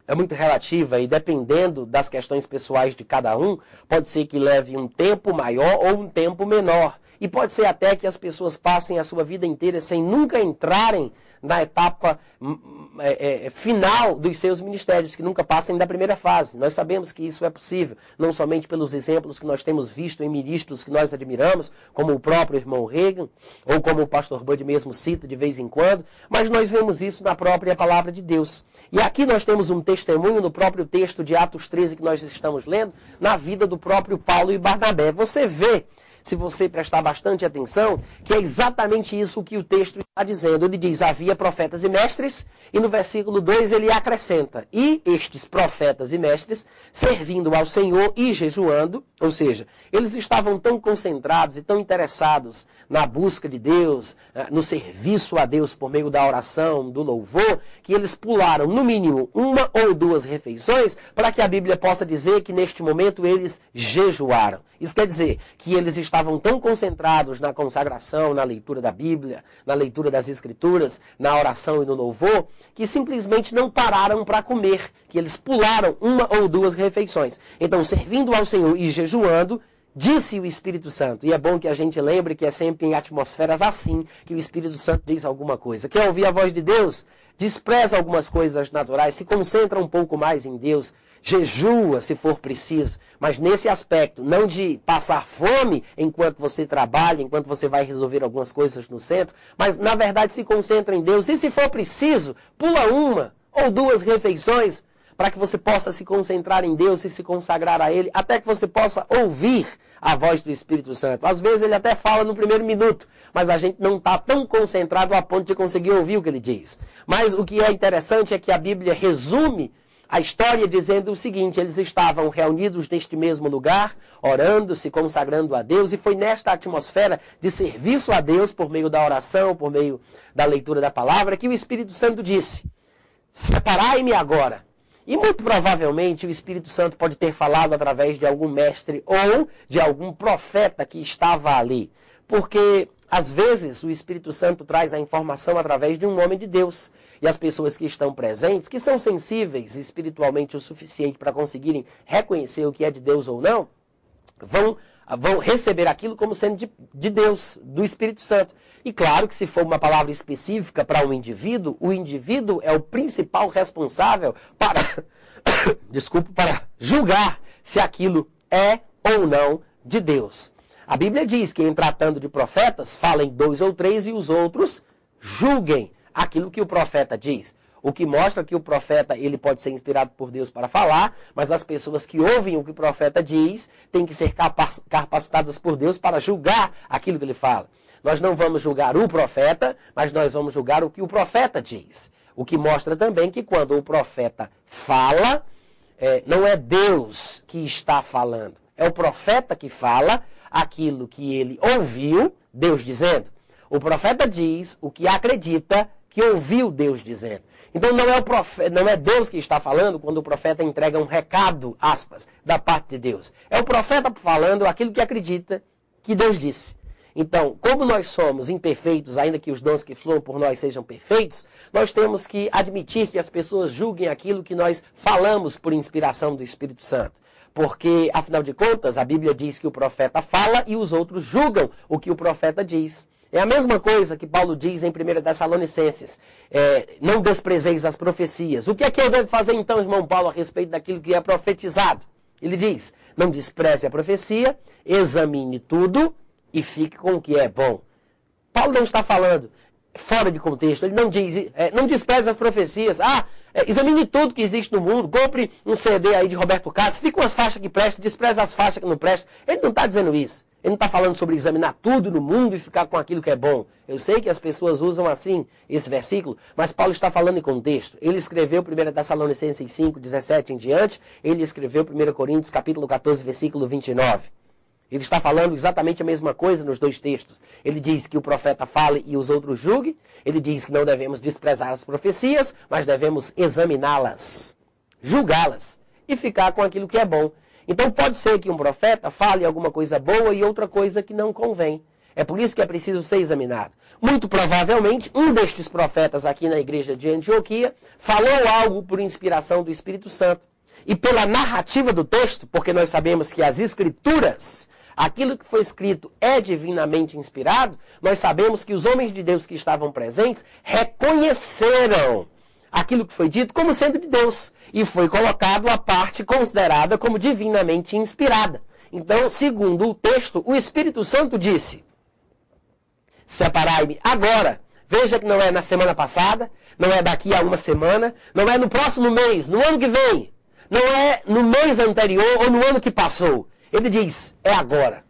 é muito relativa e dependendo das questões pessoais de cada um, pode ser que leve um tempo maior ou um tempo menor. E pode ser até que as pessoas passem a sua vida inteira sem nunca entrarem na etapa hum, hum, é, é, final dos seus ministérios, que nunca passem da primeira fase. Nós sabemos que isso é possível, não somente pelos exemplos que nós temos visto em ministros que nós admiramos, como o próprio irmão Reagan, ou como o pastor Bud mesmo cita de vez em quando, mas nós vemos isso na própria palavra de Deus. E aqui nós temos um testemunho no próprio texto de Atos 13 que nós estamos lendo, na vida do próprio Paulo e Barnabé. Você vê se você prestar bastante atenção, que é exatamente isso que o texto está dizendo. Ele diz: havia profetas e mestres, e no versículo 2 ele acrescenta: e estes profetas e mestres, servindo ao Senhor e jejuando, ou seja, eles estavam tão concentrados e tão interessados na busca de Deus, eh, no serviço a Deus por meio da oração, do louvor, que eles pularam no mínimo uma ou duas refeições para que a Bíblia possa dizer que neste momento eles jejuaram. Isso quer dizer que eles estavam tão concentrados na consagração, na leitura da Bíblia, na leitura das Escrituras, na oração e no louvor, que simplesmente não pararam para comer, que eles pularam uma ou duas refeições. Então, servindo ao Senhor e jejuando, disse o Espírito Santo. E é bom que a gente lembre que é sempre em atmosferas assim que o Espírito Santo diz alguma coisa. Quer ouvir a voz de Deus? Despreza algumas coisas naturais, se concentra um pouco mais em Deus jejua se for preciso, mas nesse aspecto, não de passar fome enquanto você trabalha, enquanto você vai resolver algumas coisas no centro, mas na verdade se concentra em Deus. E se for preciso, pula uma ou duas refeições para que você possa se concentrar em Deus e se consagrar a Ele, até que você possa ouvir a voz do Espírito Santo. Às vezes ele até fala no primeiro minuto, mas a gente não está tão concentrado a ponto de conseguir ouvir o que ele diz. Mas o que é interessante é que a Bíblia resume a história dizendo o seguinte: eles estavam reunidos neste mesmo lugar, orando, se consagrando a Deus, e foi nesta atmosfera de serviço a Deus, por meio da oração, por meio da leitura da palavra, que o Espírito Santo disse: Separai-me agora. E muito provavelmente o Espírito Santo pode ter falado através de algum mestre ou de algum profeta que estava ali. Porque às vezes o Espírito Santo traz a informação através de um homem de Deus. E as pessoas que estão presentes, que são sensíveis espiritualmente o suficiente para conseguirem reconhecer o que é de Deus ou não, vão, vão receber aquilo como sendo de, de Deus, do Espírito Santo. E claro que se for uma palavra específica para um indivíduo, o indivíduo é o principal responsável para, *coughs* desculpe, para julgar se aquilo é ou não de Deus. A Bíblia diz que em tratando de profetas, falem dois ou três e os outros julguem aquilo que o profeta diz. O que mostra que o profeta ele pode ser inspirado por Deus para falar, mas as pessoas que ouvem o que o profeta diz têm que ser capacitadas por Deus para julgar aquilo que ele fala. Nós não vamos julgar o profeta, mas nós vamos julgar o que o profeta diz. O que mostra também que quando o profeta fala, é, não é Deus que está falando, é o profeta que fala aquilo que ele ouviu Deus dizendo. O profeta diz o que acredita que ouviu Deus dizendo. Então não é, o profeta, não é Deus que está falando quando o profeta entrega um recado, aspas, da parte de Deus. É o profeta falando aquilo que acredita que Deus disse. Então, como nós somos imperfeitos, ainda que os dons que fluam por nós sejam perfeitos, nós temos que admitir que as pessoas julguem aquilo que nós falamos por inspiração do Espírito Santo. Porque, afinal de contas, a Bíblia diz que o profeta fala e os outros julgam o que o profeta diz. É a mesma coisa que Paulo diz em 1 Tessalonicenses. É, não desprezeis as profecias. O que é que eu devo fazer então, irmão Paulo, a respeito daquilo que é profetizado? Ele diz: não despreze a profecia, examine tudo e fique com o que é bom. Paulo não está falando fora de contexto. Ele não diz, é, não despreze as profecias. Ah, é, examine tudo que existe no mundo. Compre um CD aí de Roberto Carlos. Fica umas faixas que prestam, despreze as faixas que não prestam. Ele não está dizendo isso. Ele não está falando sobre examinar tudo no mundo e ficar com aquilo que é bom. Eu sei que as pessoas usam assim esse versículo, mas Paulo está falando em contexto. Ele escreveu 1 Tessalonicenses 5, 17 em diante. Ele escreveu 1 Coríntios capítulo 14, versículo 29. Ele está falando exatamente a mesma coisa nos dois textos. Ele diz que o profeta fale e os outros julguem. Ele diz que não devemos desprezar as profecias, mas devemos examiná-las, julgá-las e ficar com aquilo que é bom. Então pode ser que um profeta fale alguma coisa boa e outra coisa que não convém. É por isso que é preciso ser examinado. Muito provavelmente, um destes profetas aqui na igreja de Antioquia falou algo por inspiração do Espírito Santo. E pela narrativa do texto, porque nós sabemos que as escrituras aquilo que foi escrito é divinamente inspirado, nós sabemos que os homens de Deus que estavam presentes reconheceram aquilo que foi dito como sendo de Deus e foi colocado a parte considerada como divinamente inspirada. Então, segundo o texto, o Espírito Santo disse: Separai-me agora. Veja que não é na semana passada, não é daqui a uma semana, não é no próximo mês, no ano que vem, não é no mês anterior ou no ano que passou. Ele diz: é agora.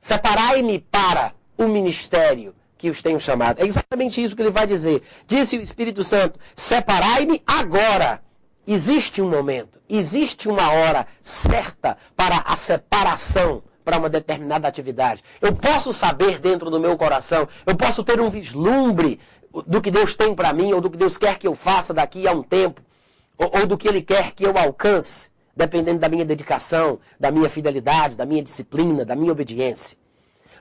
Separai-me para o ministério que os tenho chamado. É exatamente isso que ele vai dizer. Disse o Espírito Santo: separai-me agora. Existe um momento, existe uma hora certa para a separação para uma determinada atividade. Eu posso saber dentro do meu coração, eu posso ter um vislumbre do que Deus tem para mim, ou do que Deus quer que eu faça daqui a um tempo, ou, ou do que Ele quer que eu alcance dependendo da minha dedicação, da minha fidelidade, da minha disciplina, da minha obediência.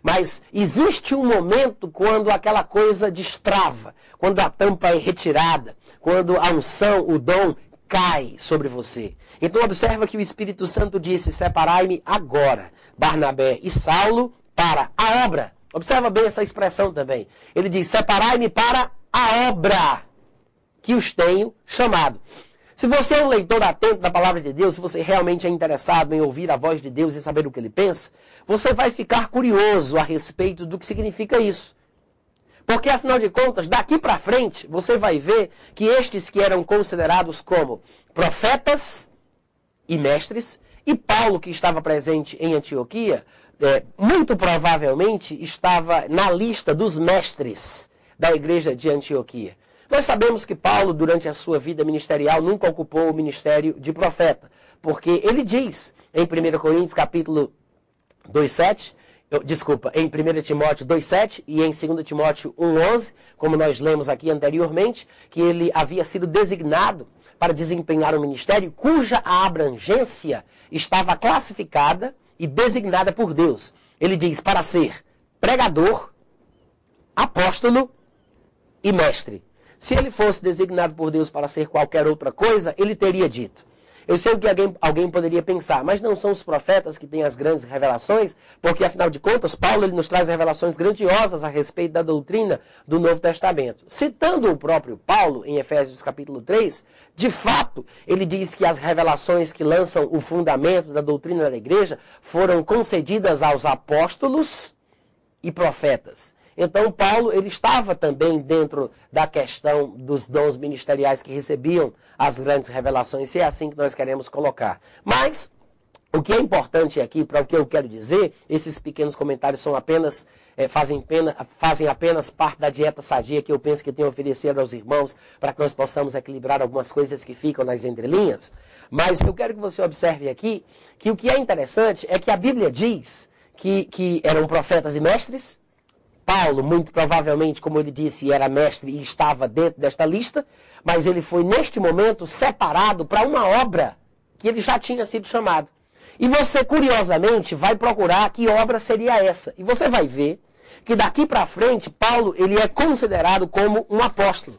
Mas existe um momento quando aquela coisa destrava, quando a tampa é retirada, quando a unção, o dom cai sobre você. Então observa que o Espírito Santo disse: "Separai-me agora, Barnabé e Saulo para a obra". Observa bem essa expressão também. Ele diz: "Separai-me para a obra que os tenho chamado". Se você é um leitor atento da palavra de Deus, se você realmente é interessado em ouvir a voz de Deus e saber o que ele pensa, você vai ficar curioso a respeito do que significa isso. Porque, afinal de contas, daqui para frente, você vai ver que estes que eram considerados como profetas e mestres, e Paulo, que estava presente em Antioquia, é, muito provavelmente estava na lista dos mestres da igreja de Antioquia. Nós sabemos que Paulo, durante a sua vida ministerial, nunca ocupou o ministério de profeta, porque ele diz em 1 Coríntios capítulo 2,7, desculpa, em 1 Timóteo 2,7 e em 2 Timóteo 1,11, como nós lemos aqui anteriormente, que ele havia sido designado para desempenhar um ministério cuja abrangência estava classificada e designada por Deus. Ele diz para ser pregador, apóstolo e mestre. Se ele fosse designado por Deus para ser qualquer outra coisa, ele teria dito: eu sei o que alguém, alguém poderia pensar, mas não são os profetas que têm as grandes revelações, porque afinal de contas, Paulo ele nos traz revelações grandiosas a respeito da doutrina do Novo Testamento. Citando o próprio Paulo, em Efésios capítulo 3, de fato, ele diz que as revelações que lançam o fundamento da doutrina da igreja foram concedidas aos apóstolos e profetas. Então Paulo ele estava também dentro da questão dos dons ministeriais que recebiam as grandes revelações, se é assim que nós queremos colocar. Mas o que é importante aqui, para o que eu quero dizer, esses pequenos comentários são apenas é, fazem, pena, fazem apenas parte da dieta sadia que eu penso que tenho oferecido aos irmãos para que nós possamos equilibrar algumas coisas que ficam nas entrelinhas. Mas eu quero que você observe aqui que o que é interessante é que a Bíblia diz que, que eram profetas e mestres, Paulo, muito provavelmente, como ele disse, era mestre e estava dentro desta lista, mas ele foi neste momento separado para uma obra que ele já tinha sido chamado. E você, curiosamente, vai procurar que obra seria essa. E você vai ver que daqui para frente, Paulo ele é considerado como um apóstolo.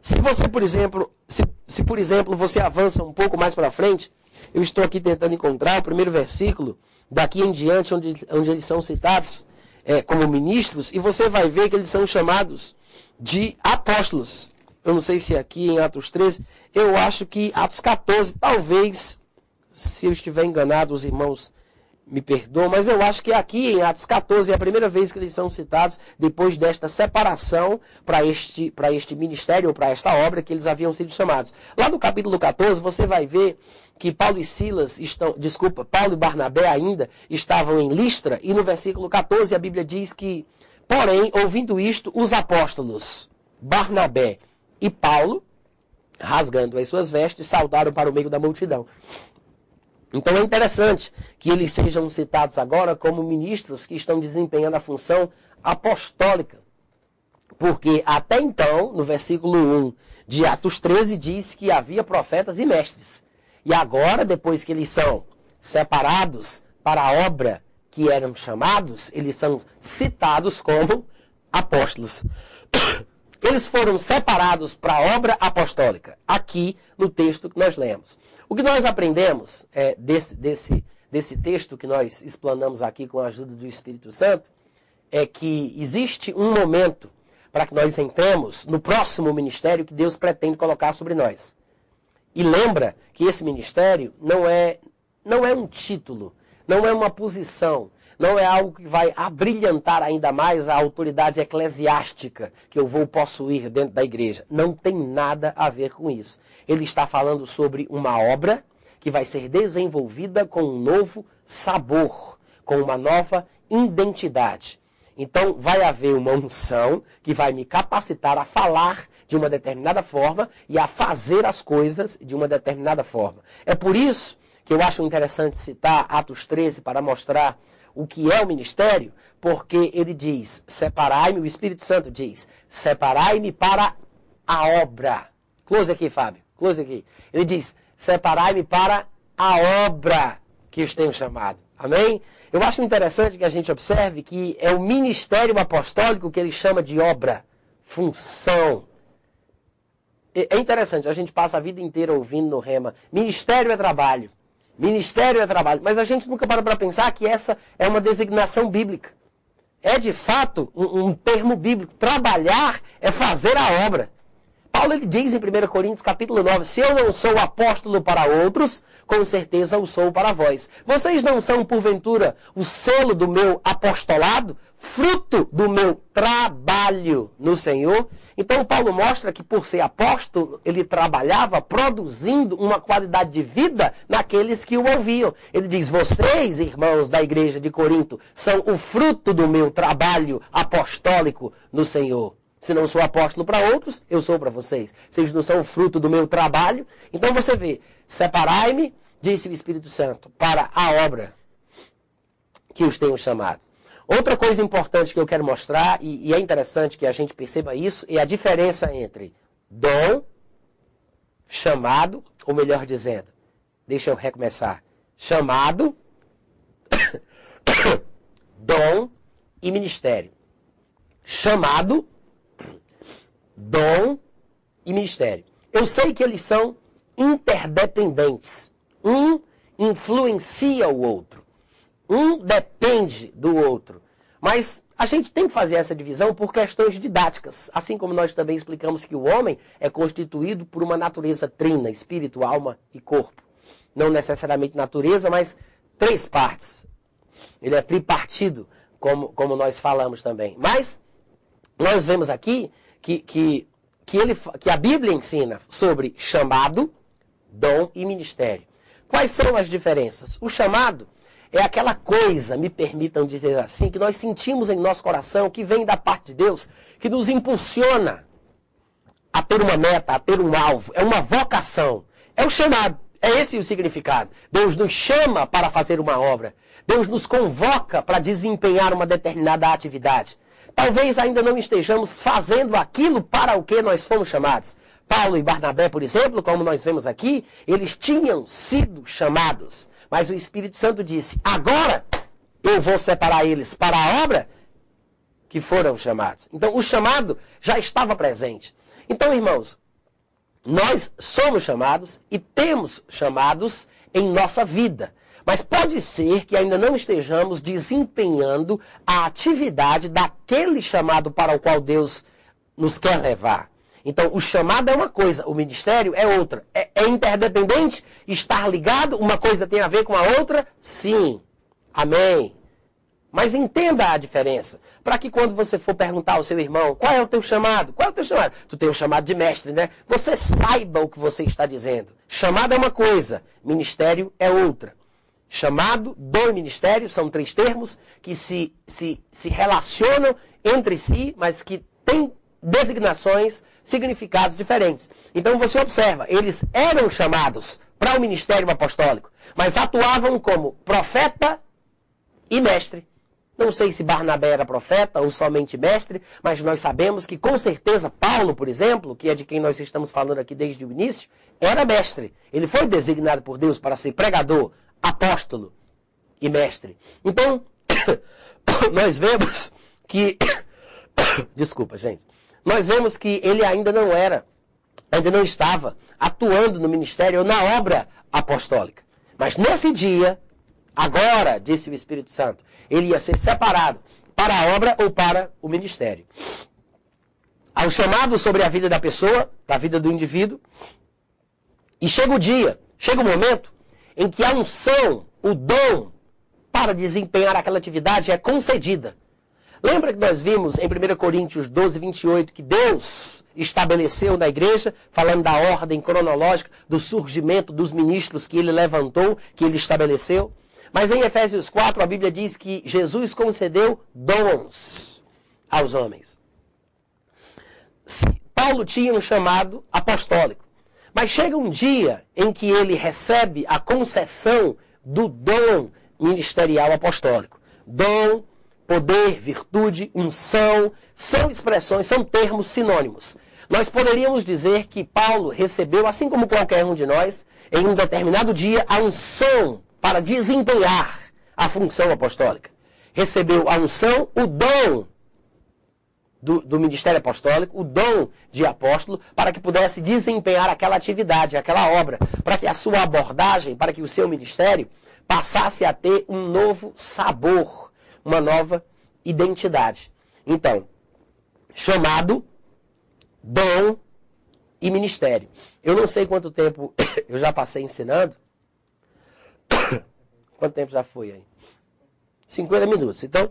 Se você, por exemplo, se, se por exemplo você avança um pouco mais para frente, eu estou aqui tentando encontrar o primeiro versículo, daqui em diante, onde, onde eles são citados é, como ministros, e você vai ver que eles são chamados de apóstolos. Eu não sei se é aqui em Atos 13, eu acho que Atos 14, talvez, se eu estiver enganado, os irmãos me perdoam, mas eu acho que aqui em Atos 14 é a primeira vez que eles são citados depois desta separação para este, este ministério ou para esta obra que eles haviam sido chamados. Lá no capítulo 14 você vai ver que Paulo e Silas estão, desculpa, Paulo e Barnabé ainda estavam em Listra, e no versículo 14 a Bíblia diz que, porém, ouvindo isto, os apóstolos Barnabé e Paulo, rasgando as suas vestes, saltaram para o meio da multidão. Então é interessante que eles sejam citados agora como ministros que estão desempenhando a função apostólica. Porque até então, no versículo 1 de Atos 13, diz que havia profetas e mestres. E agora, depois que eles são separados para a obra que eram chamados, eles são citados como apóstolos. *coughs* Eles foram separados para a obra apostólica, aqui no texto que nós lemos. O que nós aprendemos é, desse, desse, desse texto que nós explanamos aqui com a ajuda do Espírito Santo é que existe um momento para que nós entremos no próximo ministério que Deus pretende colocar sobre nós. E lembra que esse ministério não é, não é um título, não é uma posição, não é algo que vai abrilhantar ainda mais a autoridade eclesiástica que eu vou possuir dentro da igreja. Não tem nada a ver com isso. Ele está falando sobre uma obra que vai ser desenvolvida com um novo sabor, com uma nova identidade. Então, vai haver uma unção que vai me capacitar a falar de uma determinada forma e a fazer as coisas de uma determinada forma. É por isso que eu acho interessante citar Atos 13 para mostrar o que é o ministério, porque ele diz: separai-me, o Espírito Santo diz: separai-me para a obra. Close aqui, Fábio, close aqui. Ele diz: separai-me para a obra que os tenho chamado. Amém? Eu acho interessante que a gente observe que é o ministério apostólico que ele chama de obra, função. É interessante, a gente passa a vida inteira ouvindo no rema: ministério é trabalho, ministério é trabalho, mas a gente nunca para para pensar que essa é uma designação bíblica. É de fato um, um termo bíblico. Trabalhar é fazer a obra. Paulo ele diz em 1 Coríntios capítulo 9, se eu não sou apóstolo para outros, com certeza o sou para vós. Vocês não são, porventura, o selo do meu apostolado, fruto do meu trabalho no Senhor? Então Paulo mostra que por ser apóstolo, ele trabalhava produzindo uma qualidade de vida naqueles que o ouviam. Ele diz: "Vocês, irmãos da igreja de Corinto, são o fruto do meu trabalho apostólico no Senhor." Se não sou apóstolo para outros, eu sou para vocês. Vocês não são fruto do meu trabalho. Então você vê, separai-me, disse o Espírito Santo, para a obra que os tenho chamado. Outra coisa importante que eu quero mostrar, e, e é interessante que a gente perceba isso, é a diferença entre dom, chamado, ou melhor dizendo, deixa eu recomeçar, chamado, *coughs* dom e ministério. Chamado, dom e ministério. Eu sei que eles são interdependentes. Um influencia o outro. Um depende do outro. Mas a gente tem que fazer essa divisão por questões didáticas. Assim como nós também explicamos que o homem é constituído por uma natureza trina, espírito, alma e corpo. Não necessariamente natureza, mas três partes. Ele é tripartido, como, como nós falamos também. Mas nós vemos aqui que, que, que, ele, que a Bíblia ensina sobre chamado, dom e ministério. Quais são as diferenças? O chamado é aquela coisa, me permitam dizer assim, que nós sentimos em nosso coração, que vem da parte de Deus, que nos impulsiona a ter uma meta, a ter um alvo. É uma vocação. É o chamado. É esse o significado. Deus nos chama para fazer uma obra. Deus nos convoca para desempenhar uma determinada atividade. Talvez ainda não estejamos fazendo aquilo para o que nós fomos chamados. Paulo e Barnabé, por exemplo, como nós vemos aqui, eles tinham sido chamados. Mas o Espírito Santo disse: agora eu vou separar eles para a obra que foram chamados. Então o chamado já estava presente. Então, irmãos, nós somos chamados e temos chamados em nossa vida. Mas pode ser que ainda não estejamos desempenhando a atividade daquele chamado para o qual Deus nos quer levar. Então, o chamado é uma coisa, o ministério é outra. É, é interdependente? Estar ligado? Uma coisa tem a ver com a outra? Sim. Amém. Mas entenda a diferença. Para que quando você for perguntar ao seu irmão, qual é o teu chamado? Qual é o teu chamado? Tu tem o um chamado de mestre, né? Você saiba o que você está dizendo. Chamado é uma coisa, ministério é outra. Chamado, dom e ministério são três termos que se, se, se relacionam entre si, mas que têm designações significados diferentes. Então você observa, eles eram chamados para o ministério apostólico, mas atuavam como profeta e mestre. Não sei se Barnabé era profeta ou somente mestre, mas nós sabemos que com certeza Paulo, por exemplo, que é de quem nós estamos falando aqui desde o início, era mestre. Ele foi designado por Deus para ser pregador, apóstolo e mestre. Então, *coughs* nós vemos que. *coughs* Desculpa, gente nós vemos que ele ainda não era, ainda não estava atuando no ministério ou na obra apostólica. Mas nesse dia, agora, disse o Espírito Santo, ele ia ser separado para a obra ou para o ministério. Há chamado sobre a vida da pessoa, da vida do indivíduo, e chega o dia, chega o momento em que a unção, o dom para desempenhar aquela atividade é concedida. Lembra que nós vimos em 1 Coríntios 12, 28 que Deus estabeleceu na igreja, falando da ordem cronológica do surgimento dos ministros que ele levantou, que ele estabeleceu? Mas em Efésios 4 a Bíblia diz que Jesus concedeu dons aos homens. Paulo tinha um chamado apostólico. Mas chega um dia em que ele recebe a concessão do dom ministerial apostólico. Dom Poder, virtude, unção, são expressões, são termos sinônimos. Nós poderíamos dizer que Paulo recebeu, assim como qualquer um de nós, em um determinado dia, a unção para desempenhar a função apostólica. Recebeu a unção, o dom do, do, ministério apostólico, o dom de apóstolo, para que pudesse desempenhar aquela atividade, aquela obra, para que a sua abordagem, para que o seu ministério passasse a ter um novo sabor, uma nova identidade. Então, chamado, dom e ministério. Eu não sei quanto tempo *coughs* eu já passei ensinando. *coughs* Quanto tempo já foi aí? 50 minutos. Então,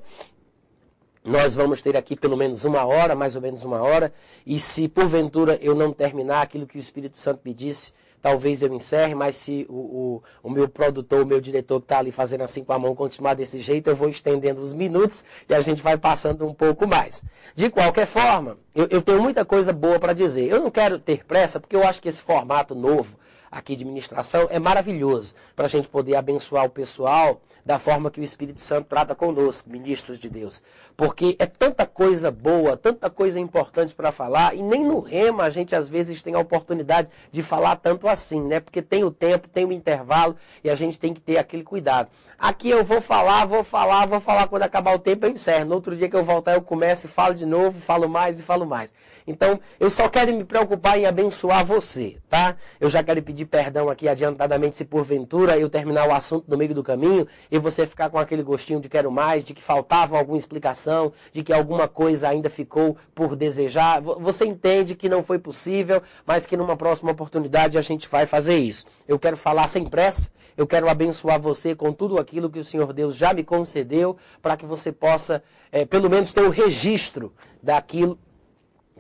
nós vamos ter aqui pelo menos uma hora, mais ou menos uma hora. E se porventura eu não terminar aquilo que o Espírito Santo me disse, talvez eu encerre, mas se o, o, o meu produtor, o meu diretor que está ali fazendo assim com a mão continuar desse jeito, eu vou estendendo os minutos e a gente vai passando um pouco mais. De qualquer forma, eu, eu tenho muita coisa boa para dizer. Eu não quero ter pressa, porque eu acho que esse formato novo aqui de ministração é maravilhoso para a gente poder abençoar o pessoal da forma que o Espírito Santo trata conosco, ministros de Deus. Porque é tanta coisa boa, tanta coisa importante para falar, e nem no rema a gente às vezes tem a oportunidade de falar tanto assim, né? Porque tem o tempo, tem o intervalo e a gente tem que ter aquele cuidado. Aqui eu vou falar, vou falar, vou falar quando acabar o tempo eu encerro. No outro dia que eu voltar eu começo e falo de novo, falo mais e falo mais. Então, eu só quero me preocupar em abençoar você, tá? Eu já quero pedir perdão aqui adiantadamente se porventura eu terminar o assunto no meio do caminho e você ficar com aquele gostinho de quero mais, de que faltava alguma explicação, de que alguma coisa ainda ficou por desejar. Você entende que não foi possível, mas que numa próxima oportunidade a gente vai fazer isso. Eu quero falar sem pressa, eu quero abençoar você com tudo aquilo que o Senhor Deus já me concedeu, para que você possa, é, pelo menos, ter o um registro daquilo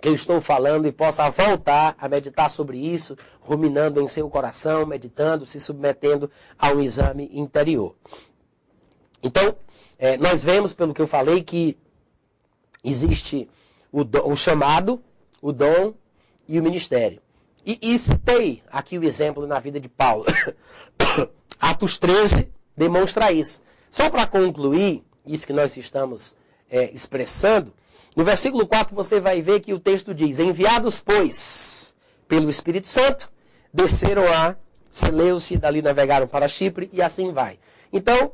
que eu estou falando e possa voltar a meditar sobre isso, ruminando em seu coração, meditando, se submetendo a um exame interior. Então, é, nós vemos, pelo que eu falei, que existe o, do, o chamado, o dom e o ministério. E, e citei aqui o exemplo na vida de Paulo. *coughs* Atos 13 demonstra isso. Só para concluir isso que nós estamos é, expressando, no versículo 4 você vai ver que o texto diz: Enviados, pois, pelo Espírito Santo, desceram a Seleuce, dali navegaram para Chipre e assim vai. Então,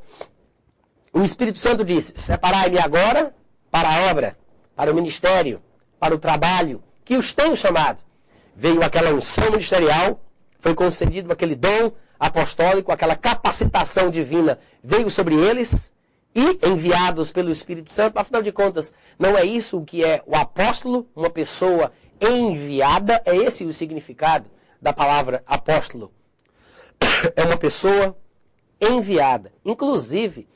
o Espírito Santo disse: Separai-me agora para a obra, para o ministério, para o trabalho que os tenho chamado. Veio aquela unção ministerial, foi concedido aquele dom apostólico, aquela capacitação divina veio sobre eles e enviados pelo Espírito Santo. Afinal de contas, não é isso que é o apóstolo, uma pessoa enviada? É esse o significado da palavra apóstolo. *coughs* É uma pessoa enviada. Inclusive,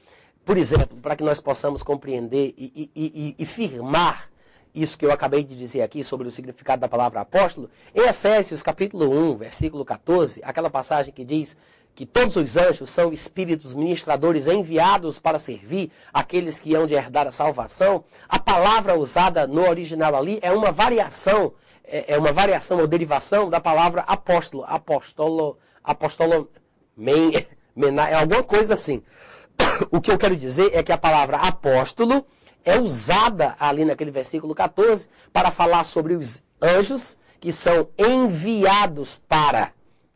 por exemplo, para que nós possamos compreender e, e, e, e, firmar isso que eu acabei de dizer aqui sobre o significado da palavra apóstolo, em Efésios capítulo 1, versículo 14, aquela passagem que diz que todos os anjos são espíritos ministradores enviados para servir aqueles que hão de herdar a salvação, a palavra usada no original ali é uma variação, é, é uma variação ou derivação da palavra apóstolo, apóstolo, apóstolo, men, *laughs* mena, é alguma coisa assim. *coughs* O que eu quero dizer é que a palavra apóstolo é usada ali naquele versículo 14 para falar sobre os anjos que são enviados para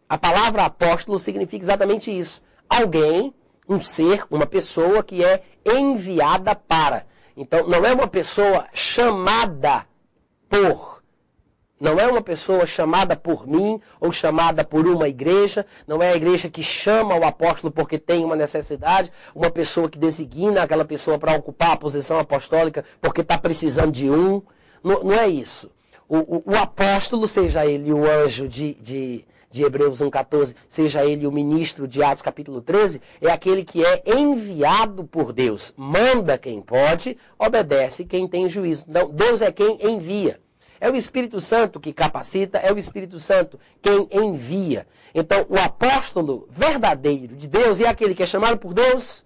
a palavra apóstolo significa exatamente isso. Alguém, um ser, uma pessoa que é enviada para. Então, não é uma pessoa chamada por. Não é uma pessoa chamada por mim ou chamada por uma igreja. Não é a igreja que chama o apóstolo porque tem uma necessidade. Uma pessoa que designa aquela pessoa para ocupar a posição apostólica porque está precisando de um. Não, não é isso. O, o, o, apóstolo, seja ele o anjo de, de de Hebreus 1,14, seja ele o ministro de Atos capítulo 13, é aquele que é enviado por Deus. Manda quem pode, obedece quem tem juízo. Então, Deus é quem envia. É o Espírito Santo que capacita, é o Espírito Santo quem envia. Então, o apóstolo verdadeiro de Deus é aquele que é chamado por Deus,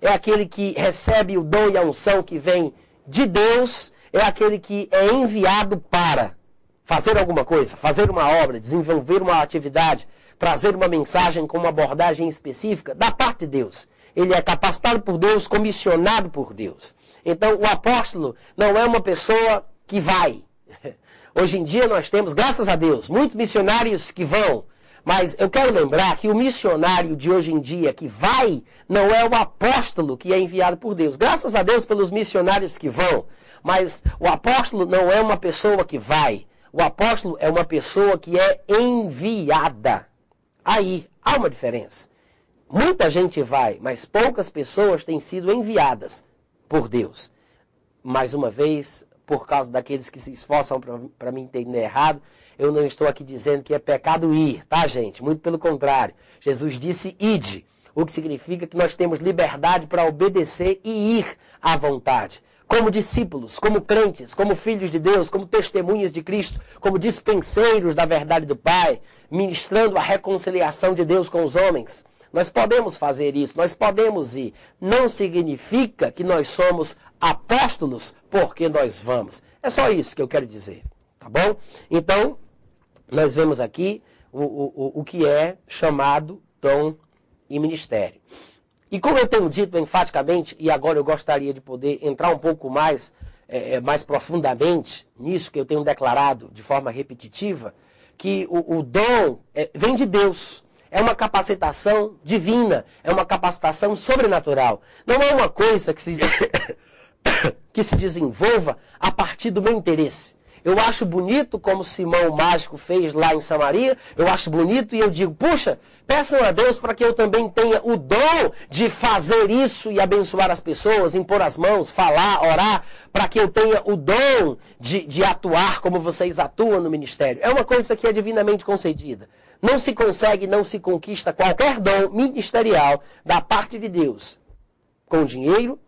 é aquele que recebe o dom e a unção que vem de Deus, é aquele que é enviado para fazer alguma coisa, fazer uma obra, desenvolver uma atividade, trazer uma mensagem com uma abordagem específica da parte de Deus. Ele é capacitado por Deus, comissionado por Deus. Então, o apóstolo não é uma pessoa que vai. *laughs* Hoje em dia nós temos, graças a Deus, muitos missionários que vão. Mas eu quero lembrar que o missionário de hoje em dia que vai não é o apóstolo que é enviado por Deus. Graças a Deus pelos missionários que vão. Mas o apóstolo não é uma pessoa que vai. O apóstolo é uma pessoa que é enviada. Aí há uma diferença. Muita gente vai, mas poucas pessoas têm sido enviadas por Deus. Mais uma vez, por causa daqueles que se esforçam para me entender errado, eu não estou aqui dizendo que é pecado ir, tá, gente? Muito pelo contrário. Jesus disse ide, o que significa que nós temos liberdade para obedecer e ir à vontade. Como discípulos, como crentes, como filhos de Deus, como testemunhas de Cristo, como dispenseiros da verdade do Pai, ministrando a reconciliação de Deus com os homens. Nós podemos fazer isso, nós podemos ir. Não significa que nós somos apóstolos porque nós vamos. É só isso que eu quero dizer, tá bom? Então, nós vemos aqui o, o, o que é chamado dom e ministério. E como eu tenho dito enfaticamente, e agora eu gostaria de poder entrar um pouco mais, é, é, mais profundamente nisso que eu tenho declarado de forma repetitiva, que o, o dom é, vem de Deus. É uma capacitação divina, é uma capacitação sobrenatural. Não é uma coisa que se, *coughs* que se desenvolva a partir do meu interesse. Eu acho bonito como Simão mágico fez lá em Samaria. Eu acho bonito e eu digo, puxa, peçam a Deus para que eu também tenha o dom de fazer isso e abençoar as pessoas, impor as mãos, falar, orar, para que eu tenha o dom de, de atuar como vocês atuam no ministério. É uma coisa que é divinamente concedida. Não se consegue, não se conquista qualquer dom ministerial da parte de Deus com dinheiro,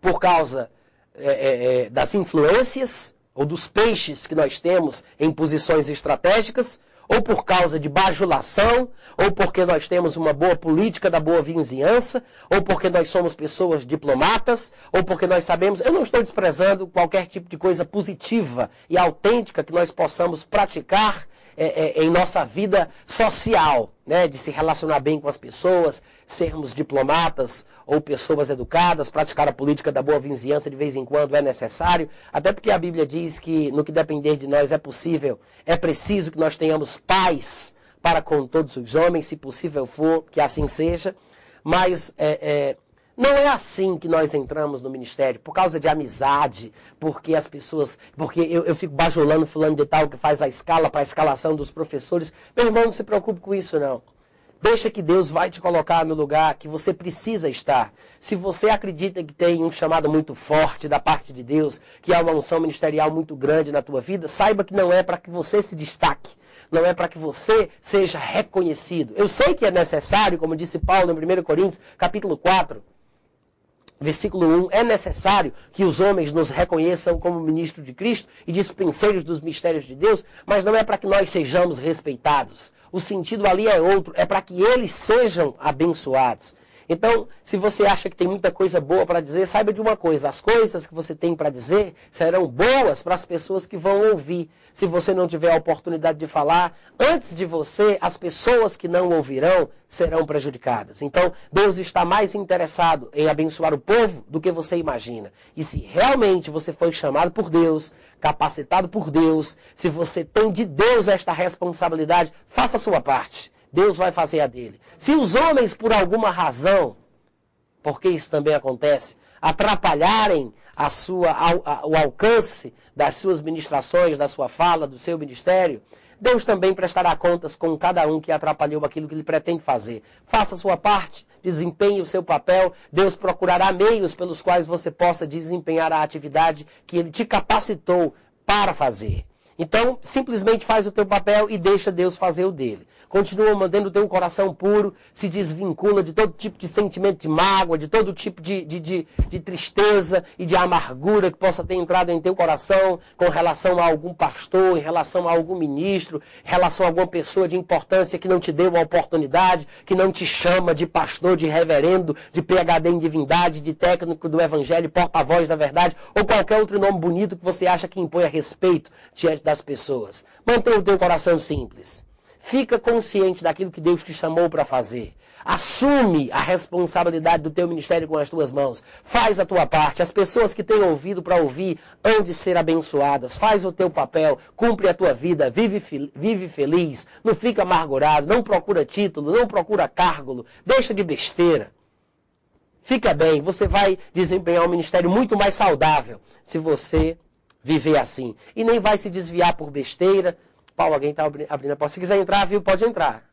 por causa é, é, é das influências ou dos peixes que nós temos em posições estratégicas, ou por causa de bajulação, ou porque nós temos uma boa política da boa vizinhança, ou porque nós somos pessoas diplomatas, ou porque nós sabemos. Eu não estou desprezando qualquer tipo de coisa positiva e autêntica que nós possamos praticar é, é, em nossa vida social, né, de se relacionar bem com as pessoas, sermos diplomatas ou pessoas educadas, praticar a política da boa vizinhança de vez em quando é necessário, até porque a Bíblia diz que no que depender de nós é possível, é preciso que nós tenhamos paz para com todos os homens, se possível for, que assim seja, mas é, é não é assim que nós entramos no ministério, por causa de amizade, porque as pessoas. Porque eu, eu fico bajulando fulano de tal que faz a escala para a escalação dos professores. Meu irmão, não se preocupe com isso, não. Deixa que Deus vai te colocar no lugar que você precisa estar. Se você acredita que tem um chamado muito forte da parte de Deus, que há uma unção ministerial muito grande na tua vida, saiba que não é para que você se destaque, não é para que você seja reconhecido. Eu sei que é necessário, como disse Paulo em 1 Coríntios, capítulo 4, Versículo 1: É necessário que os homens nos reconheçam como ministros de Cristo e dispenseiros dos mistérios de Deus, mas não é para que nós sejamos respeitados. O sentido ali é outro, é para que eles sejam abençoados. Então, se você acha que tem muita coisa boa para dizer, saiba de uma coisa: as coisas que você tem para dizer serão boas para as pessoas que vão ouvir. Se você não tiver a oportunidade de falar, antes de você, as pessoas que não ouvirão serão prejudicadas. Então, Deus está mais interessado em abençoar o povo do que você imagina. E se realmente você foi chamado por Deus, capacitado por Deus, se você tem de Deus esta responsabilidade, faça a sua parte. Deus vai fazer a dele. Se os homens, por alguma razão, porque isso também acontece, atrapalharem a sua, a, a, o alcance das suas ministrações, da sua fala, do seu ministério, Deus também prestará contas com cada um que atrapalhou aquilo que ele pretende fazer. Faça a sua parte, desempenhe o seu papel, Deus procurará meios pelos quais você possa desempenhar a atividade que ele te capacitou para fazer. Então, simplesmente faz o teu papel e deixa Deus fazer o dele continua mantendo o teu coração puro, se desvincula de todo tipo de sentimento de mágoa, de todo tipo de, de, de, de tristeza e de amargura que possa ter entrado em teu coração com relação a algum pastor, em relação a algum ministro, em relação a alguma pessoa de importância que não te deu a oportunidade, que não te chama de pastor, de reverendo, de PhD em divindade, de técnico do evangelho, porta-voz da verdade, ou qualquer outro nome bonito que você acha que impõe a respeito diante das pessoas. Mantenha o teu coração simples. Fica consciente daquilo que Deus te chamou para fazer. Assume a responsabilidade do teu ministério com as tuas mãos. Faz a tua parte. As pessoas que têm ouvido para ouvir hão de ser abençoadas. Faz o teu papel, cumpre a tua vida, vive, vive feliz, não fica amargurado, não procura título, não procura cargo, deixa de besteira. Fica bem, você vai desempenhar um ministério muito mais saudável se você viver assim. E nem vai se desviar por besteira, Paulo, alguém está abrindo a porta. Se quiser entrar, viu? Pode entrar.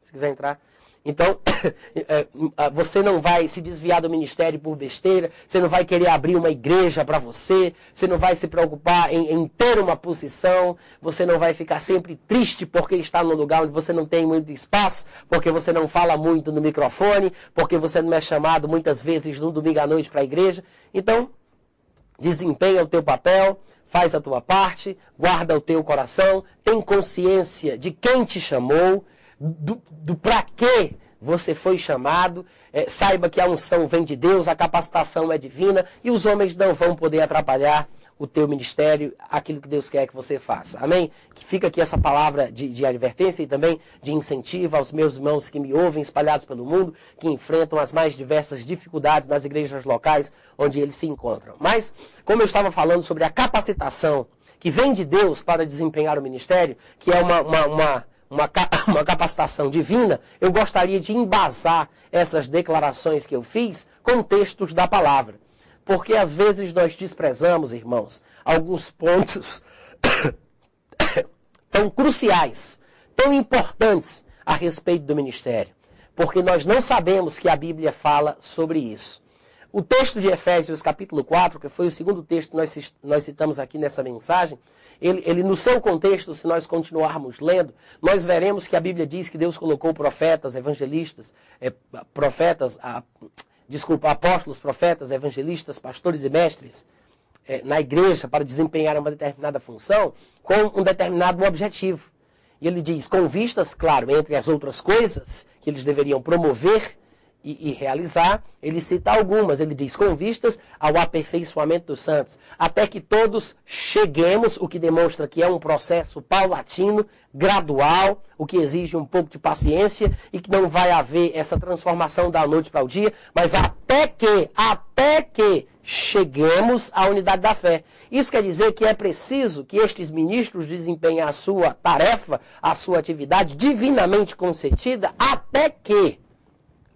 Se quiser entrar. Então, *coughs* é, você não vai se desviar do ministério por besteira, você não vai querer abrir uma igreja para você, você não vai se preocupar em, em, ter uma posição, você não vai ficar sempre triste porque está num lugar onde você não tem muito espaço, porque você não fala muito no microfone, porque você não é chamado muitas vezes no domingo à noite para a igreja. Então, desempenha o teu papel, faz a tua parte, guarda o teu coração, tem consciência de quem te chamou, do, do para que você foi chamado, é, saiba que a unção vem de Deus, a capacitação é divina e os homens não vão poder atrapalhar o teu ministério, aquilo que Deus quer que você faça. Amém? Que fica aqui essa palavra de, de advertência e também de incentivo aos meus irmãos que me ouvem espalhados pelo mundo, que enfrentam as mais diversas dificuldades nas igrejas locais onde eles se encontram. Mas, como eu estava falando sobre a capacitação que vem de Deus para desempenhar o ministério, que é uma, uma, uma uma, *laughs* uma, capacitação divina, eu gostaria de embasar essas declarações que eu fiz com textos da palavra. Porque às vezes nós desprezamos, irmãos, alguns pontos *coughs* tão cruciais, tão importantes a respeito do ministério. Porque nós não sabemos que a Bíblia fala sobre isso. O texto de Efésios, capítulo 4, que foi o segundo texto que nós, nós citamos aqui nessa mensagem, ele, ele, no seu contexto, se nós continuarmos lendo, nós veremos que a Bíblia diz que Deus colocou profetas, evangelistas, é, profetas, a, desculpa, apóstolos, profetas, evangelistas, pastores e mestres é, na igreja para desempenhar uma determinada função com um determinado objetivo. E ele diz, com vistas, claro, entre as outras coisas que eles deveriam promover e, e, realizar, ele cita algumas. Ele diz, com vistas ao aperfeiçoamento dos santos, até que todos cheguemos, o que demonstra que é um processo paulatino, gradual, o que exige um pouco de paciência e que não vai haver essa transformação da noite para o dia, mas até que, até que cheguemos à unidade da fé. Isso quer dizer que é preciso que estes ministros desempenhem a sua tarefa, a sua atividade divinamente concedida, até que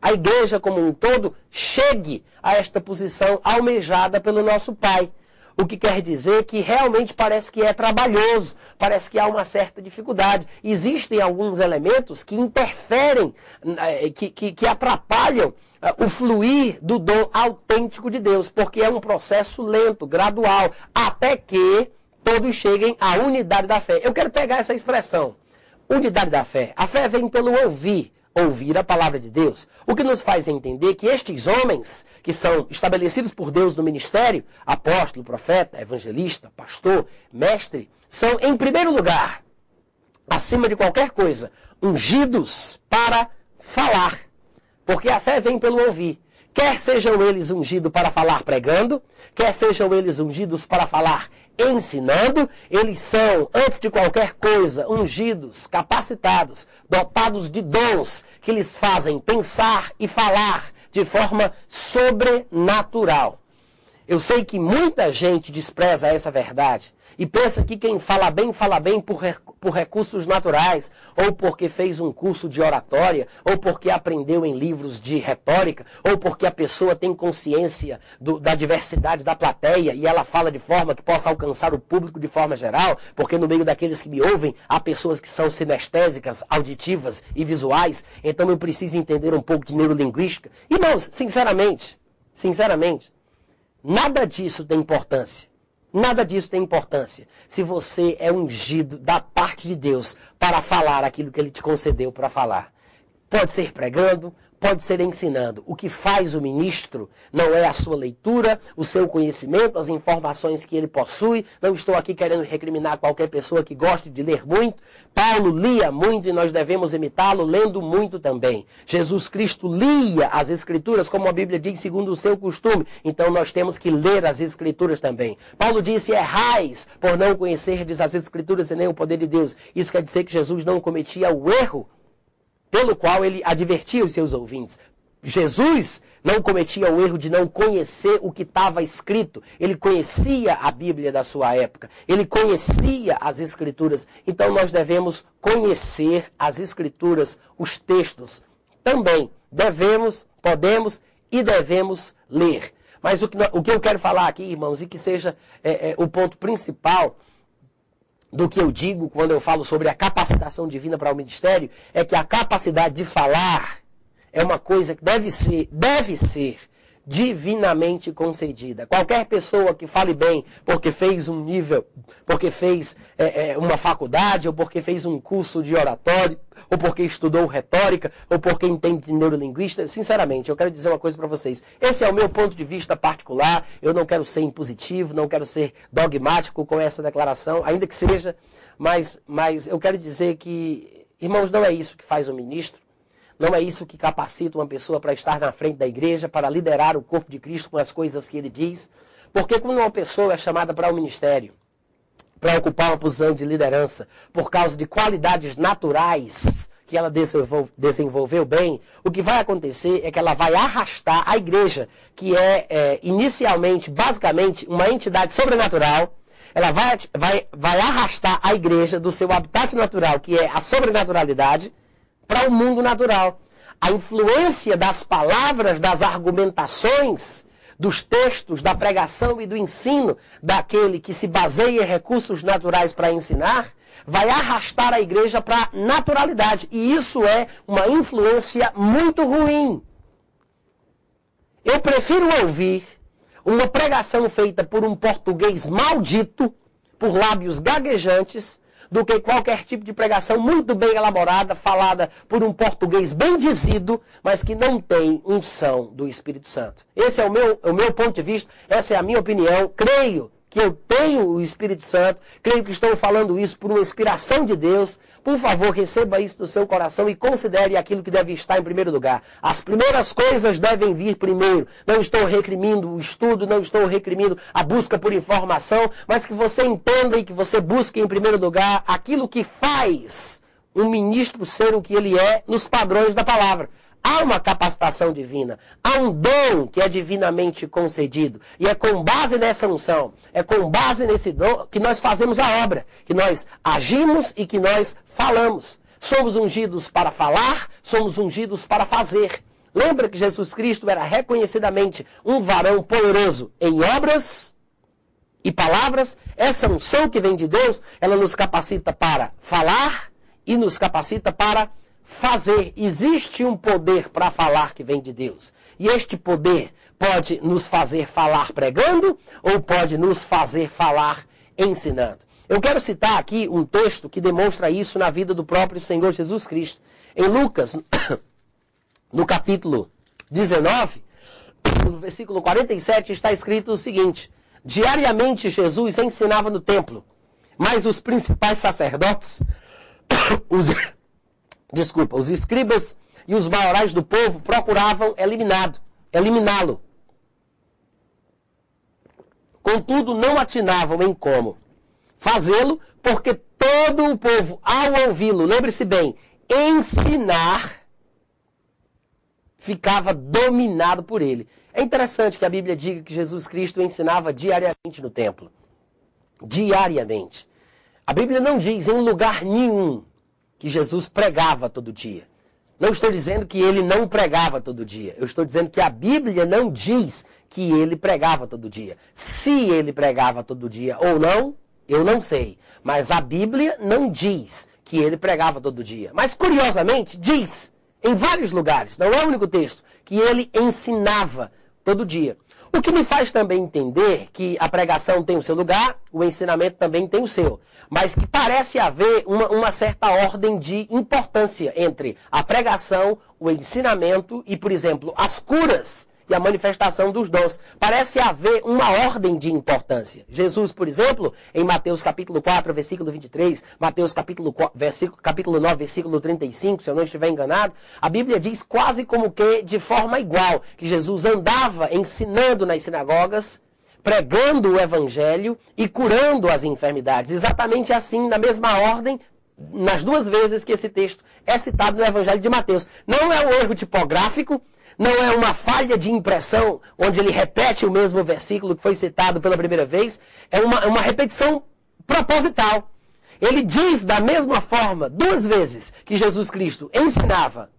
a igreja como um todo chegue a esta posição almejada pelo nosso Pai. O que quer dizer que realmente parece que é trabalhoso, parece que há uma certa dificuldade. Existem alguns elementos que interferem, eh, que, que, que atrapalham eh, o fluir do dom autêntico de Deus, porque é um processo lento, gradual, até que todos cheguem à unidade da fé. Eu quero pegar essa expressão, unidade da fé. A fé vem pelo ouvir ouvir a palavra de Deus. O que nos faz entender que estes homens, que são estabelecidos por Deus no ministério, apóstolo, profeta, evangelista, pastor, mestre, são, em primeiro lugar, acima de qualquer coisa, ungidos para falar. Porque a fé vem pelo ouvir. Quer sejam eles ungidos para falar pregando, quer sejam eles ungidos para falar ensinando, eles são, antes de qualquer coisa, ungidos, capacitados, dotados de dons que lhes fazem pensar e falar de forma sobrenatural. Eu sei que muita gente despreza essa verdade e pensa que quem fala bem, fala bem por, por recursos naturais, ou porque fez um curso de oratória, ou porque aprendeu em livros de retórica, ou porque a pessoa tem consciência do, da diversidade da plateia e ela fala de forma que possa alcançar o público de forma geral, porque no meio daqueles que me ouvem há pessoas que são sinestésicas, auditivas e visuais, então eu preciso entender um pouco de neurolinguística. Irmãos, sinceramente, sinceramente, nada disso tem importância. Nada disso tem importância. Se você é ungido da parte de Deus para falar aquilo que ele te concedeu para falar. Pode ser pregando, pode ser ensinando. O que faz o ministro não é a sua leitura, o seu conhecimento, as informações que ele possui. Não estou aqui querendo recriminar qualquer pessoa que goste de ler muito. Paulo lia muito e nós devemos imitá-lo lendo muito também. Jesus Cristo lia as Escrituras, como a Bíblia diz, segundo o seu costume. Então nós temos que ler as Escrituras também. Paulo disse: errais por não conhecerdes as Escrituras e nem o poder de Deus. Isso quer dizer que Jesus não cometia o erro pelo qual ele advertia os seus ouvintes. Jesus não cometia o erro de não conhecer o que estava escrito. Ele conhecia a Bíblia da sua época. Ele conhecia as Escrituras. Então nós devemos conhecer as Escrituras, os textos. Também devemos, podemos e devemos ler. Mas o que, o que eu quero falar aqui, irmãos, e que seja é, é, o ponto principal do que eu digo quando eu falo sobre a capacitação divina para o ministério é que a capacidade de falar é uma coisa que deve ser, deve ser divinamente concedida. Qualquer pessoa que fale bem porque fez um nível, porque fez é, é, uma faculdade, ou porque fez um curso de oratório, ou porque estudou retórica, ou porque entende neurolinguista, sinceramente, eu quero dizer uma coisa para vocês. Esse é o meu ponto de vista particular. Eu não quero ser impositivo, não quero ser dogmático com essa declaração, ainda que seja, mas, mas eu quero dizer que, irmãos, não é isso que faz o ministro. Não é isso que capacita uma pessoa para estar na frente da igreja, para liderar o corpo de Cristo com as coisas que ele diz. Porque quando uma pessoa é chamada para o um ministério, para ocupar uma posição de liderança, por causa de qualidades naturais que ela desenvolveu bem, o que vai acontecer é que ela vai arrastar a igreja, que é, é inicialmente, basicamente, uma entidade sobrenatural, ela vai, vai, vai arrastar a igreja do seu habitat natural, que é a sobrenaturalidade, para o mundo natural. A influência das palavras, das argumentações, dos textos, da pregação e do ensino daquele que se baseia em recursos naturais para ensinar, vai arrastar a igreja para a naturalidade. E isso é uma influência muito ruim. Eu prefiro ouvir uma pregação feita por um português maldito, por lábios gaguejantes, do que qualquer tipo de pregação muito bem elaborada, falada por um português bem dizido, mas que não tem unção do Espírito Santo. Esse é o meu, o meu ponto de vista, essa é a minha opinião. Creio que eu tenho o Espírito Santo, creio que estou falando isso por uma inspiração de Deus. Por favor, receba isso do seu coração e considere aquilo que deve estar em primeiro lugar. As primeiras coisas devem vir primeiro. Não estou recrimindo o estudo, não estou recrimindo a busca por informação, mas que você entenda e que você busque em primeiro lugar aquilo que faz um ministro ser o que ele é nos padrões da palavra. Há uma capacitação divina, há um dom que é divinamente concedido. E é com base nessa unção, é com base nesse dom que nós fazemos a obra, que nós agimos e que nós falamos. Somos ungidos para falar, somos ungidos para fazer. Lembra que Jesus Cristo era reconhecidamente um varão poderoso em obras e palavras? Essa unção que vem de Deus, ela nos capacita para falar e nos capacita para fazer. Existe um poder para falar que vem de Deus. E este poder pode nos fazer falar pregando ou pode nos fazer falar ensinando. Eu quero citar aqui um texto que demonstra isso na vida do próprio Senhor Jesus Cristo. Em Lucas, *coughs* no capítulo 19, *coughs* no versículo 47, está escrito o seguinte: Diariamente Jesus ensinava no templo, mas os principais sacerdotes, *coughs* os desculpa, os escribas e os maiorais do povo procuravam eliminado, eliminá-lo. Contudo, não atinavam em como fazê-lo, porque todo o povo, ao ouvi-lo, lembre-se bem, ensinar, ficava dominado por ele. É interessante que a Bíblia diga que Jesus Cristo ensinava diariamente no templo. Diariamente. A Bíblia não diz em lugar nenhum que Jesus pregava todo dia. Não estou dizendo que ele não pregava todo dia. Eu estou dizendo que a Bíblia não diz que ele pregava todo dia. Se ele pregava todo dia ou não, eu não sei. Mas a Bíblia não diz que ele pregava todo dia. Mas curiosamente, diz em vários lugares, não é o único texto, que ele ensinava todo dia. O que me faz também entender que a pregação tem o seu lugar, o ensinamento também tem o seu. Mas que parece haver uma, uma certa ordem de importância entre a pregação, o ensinamento e, por exemplo, as curas e a manifestação dos dons. Parece haver uma ordem de importância. Jesus, por exemplo, em Mateus capítulo 4, versículo 23, Mateus capítulo, 4, versículo, capítulo 9, versículo 35, se eu não estiver enganado, a Bíblia diz quase como que de forma igual, que Jesus andava ensinando nas sinagogas, pregando o evangelho e curando as enfermidades. Exatamente assim, na mesma ordem, nas duas vezes que esse texto é citado no Evangelho de Mateus. Não é um erro tipográfico, não é uma falha de impressão, onde ele repete o mesmo versículo que foi citado pela primeira vez. É uma, uma repetição proposital. Ele diz da mesma forma, duas vezes, que Jesus Cristo ensinava,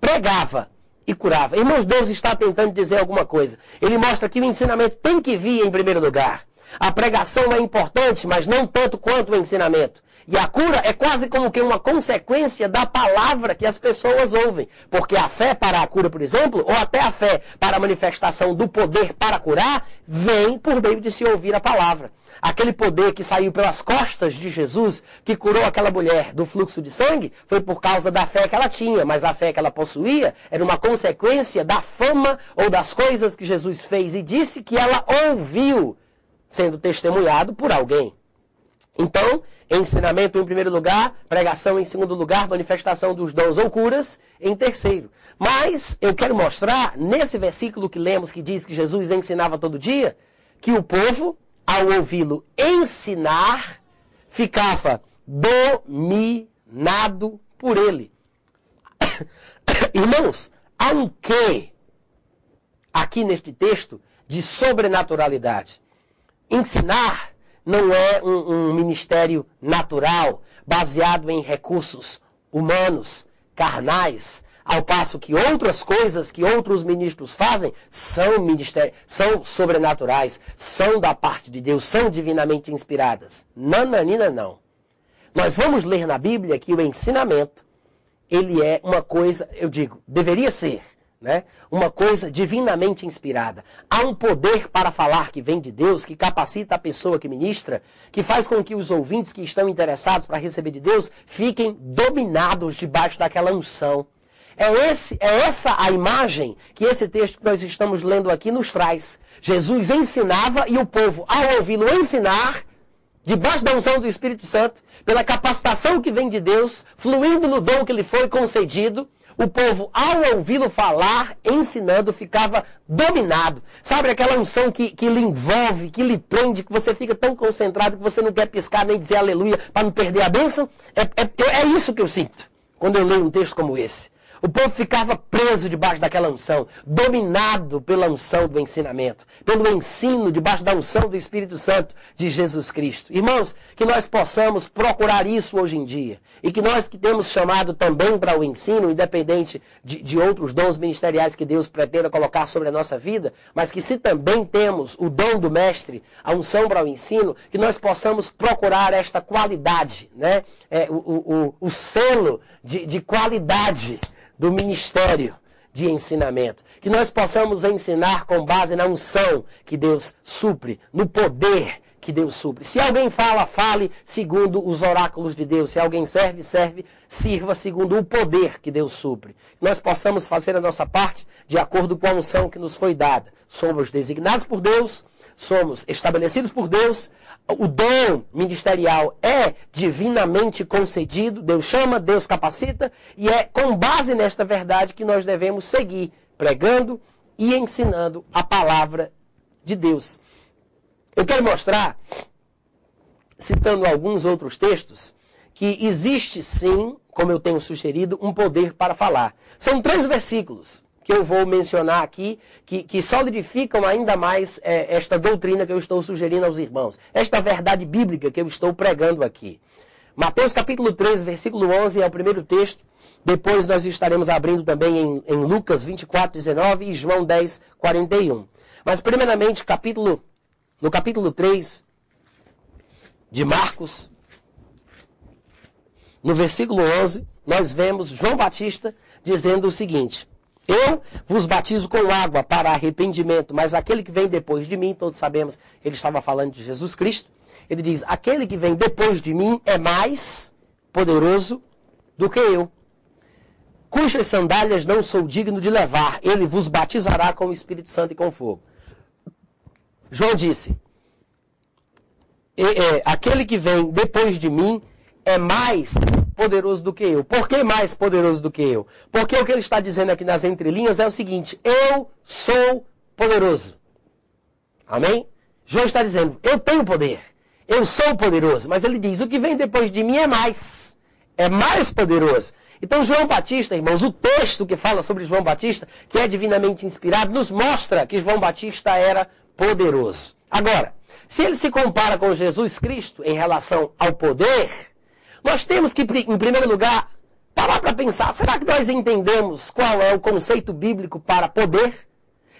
pregava e curava. Irmãos, Deus está tentando dizer alguma coisa. Ele mostra que o ensinamento tem que vir em primeiro lugar. A pregação é importante, mas não tanto quanto o ensinamento. E a cura é quase como que uma consequência da palavra que as pessoas ouvem. Porque a fé para a cura, por exemplo, ou até a fé para a manifestação do poder para curar, vem por meio de se ouvir a palavra. Aquele poder que saiu pelas costas de Jesus, que curou aquela mulher do fluxo de sangue, foi por causa da fé que ela tinha, mas a fé que ela possuía era uma consequência da fama ou das coisas que Jesus fez e disse que ela ouviu, sendo testemunhado por alguém. Então, ensinamento em primeiro lugar, pregação em segundo lugar, manifestação dos dons ou curas em terceiro. Mas eu quero mostrar nesse versículo que lemos que diz que Jesus ensinava todo dia, que o povo, ao ouvi-lo ensinar, ficava dominado por ele. *coughs* Irmãos, há um quê aqui neste texto de sobrenaturalidade. Ensinar não é um, um ministério natural, baseado em recursos humanos, carnais, ao passo que outras coisas que outros ministros fazem são, são sobrenaturais, são da parte de Deus, são divinamente inspiradas. Nananina não. Nós vamos ler na Bíblia que o ensinamento, ele é uma coisa, eu digo, deveria ser né? Uma coisa divinamente inspirada. Há um poder para falar que vem de Deus, que capacita a pessoa que ministra, que faz com que os ouvintes que estão interessados para receber de Deus fiquem dominados debaixo daquela unção. É, esse, é essa a imagem que esse texto que nós estamos lendo aqui nos traz. Jesus ensinava e o povo, ao ouvi-lo ensinar, debaixo da unção do Espírito Santo, pela capacitação que vem de Deus, fluindo no dom que lhe foi concedido, o povo, ao ouvi-lo falar, ensinando, ficava dominado. Sabe aquela unção que, que lhe envolve, que lhe prende, que você fica tão concentrado que você não quer piscar nem dizer aleluia para não perder a bênção? É, é, é isso que eu sinto quando eu leio um texto como esse. O povo ficava preso debaixo daquela unção, dominado pela unção do ensinamento, pelo ensino debaixo da unção do Espírito Santo de Jesus Cristo. Irmãos, que nós possamos procurar isso hoje em dia. E que nós que temos chamado também para o ensino, independente de, de outros dons ministeriais que Deus pretenda colocar sobre a nossa vida, mas que se também temos o dom do mestre, a unção para o ensino, que nós possamos procurar esta qualidade, né? É, o, o, o selo de, de qualidade do ministério de ensinamento. Que nós possamos ensinar com base na unção que Deus supre, no poder que Deus supre. Se alguém fala, fale segundo os oráculos de Deus. Se alguém serve, serve, sirva segundo o poder que Deus supre. Nós possamos fazer a nossa parte de acordo com a unção que nos foi dada. Somos designados por Deus somos estabelecidos por Deus, o dom ministerial é divinamente concedido, Deus chama, Deus capacita, e é com base nesta verdade que nós devemos seguir pregando e ensinando a palavra de Deus. Eu quero mostrar, citando alguns outros textos, que existe sim, como eu tenho sugerido, um poder para falar. São três versículos que eu vou mencionar aqui, que, que solidificam ainda mais é, esta doutrina que eu estou sugerindo aos irmãos, esta verdade bíblica que eu estou pregando aqui. Mateus capítulo 3, versículo 11 é o primeiro texto. Depois nós estaremos abrindo também em, em Lucas 24, 19 e João 10, 41. Mas primeiramente, capítulo, no capítulo 3 de Marcos, no versículo 11, nós vemos João Batista dizendo o seguinte: eu vos batizo com água para arrependimento, mas aquele que vem depois de mim, todos sabemos, ele estava falando de Jesus Cristo. Ele diz: aquele que vem depois de mim é mais poderoso do que eu, cujas sandálias não sou digno de levar. Ele vos batizará com o Espírito Santo e com fogo. João disse: é, aquele que vem depois de mim é mais poderoso do que eu. Por que mais poderoso do que eu? Porque o que ele está dizendo aqui nas entrelinhas é o seguinte: eu sou poderoso. Amém? João está dizendo: eu tenho poder. Eu sou poderoso. Mas ele diz: o que vem depois de mim é mais. É mais poderoso. Então, João Batista, irmãos, o texto que fala sobre João Batista, que é divinamente inspirado, nos mostra que João Batista era poderoso. Agora, se ele se compara com Jesus Cristo em relação ao poder, nós temos que, em primeiro lugar, parar para pensar: será que nós entendemos qual é o conceito bíblico para poder?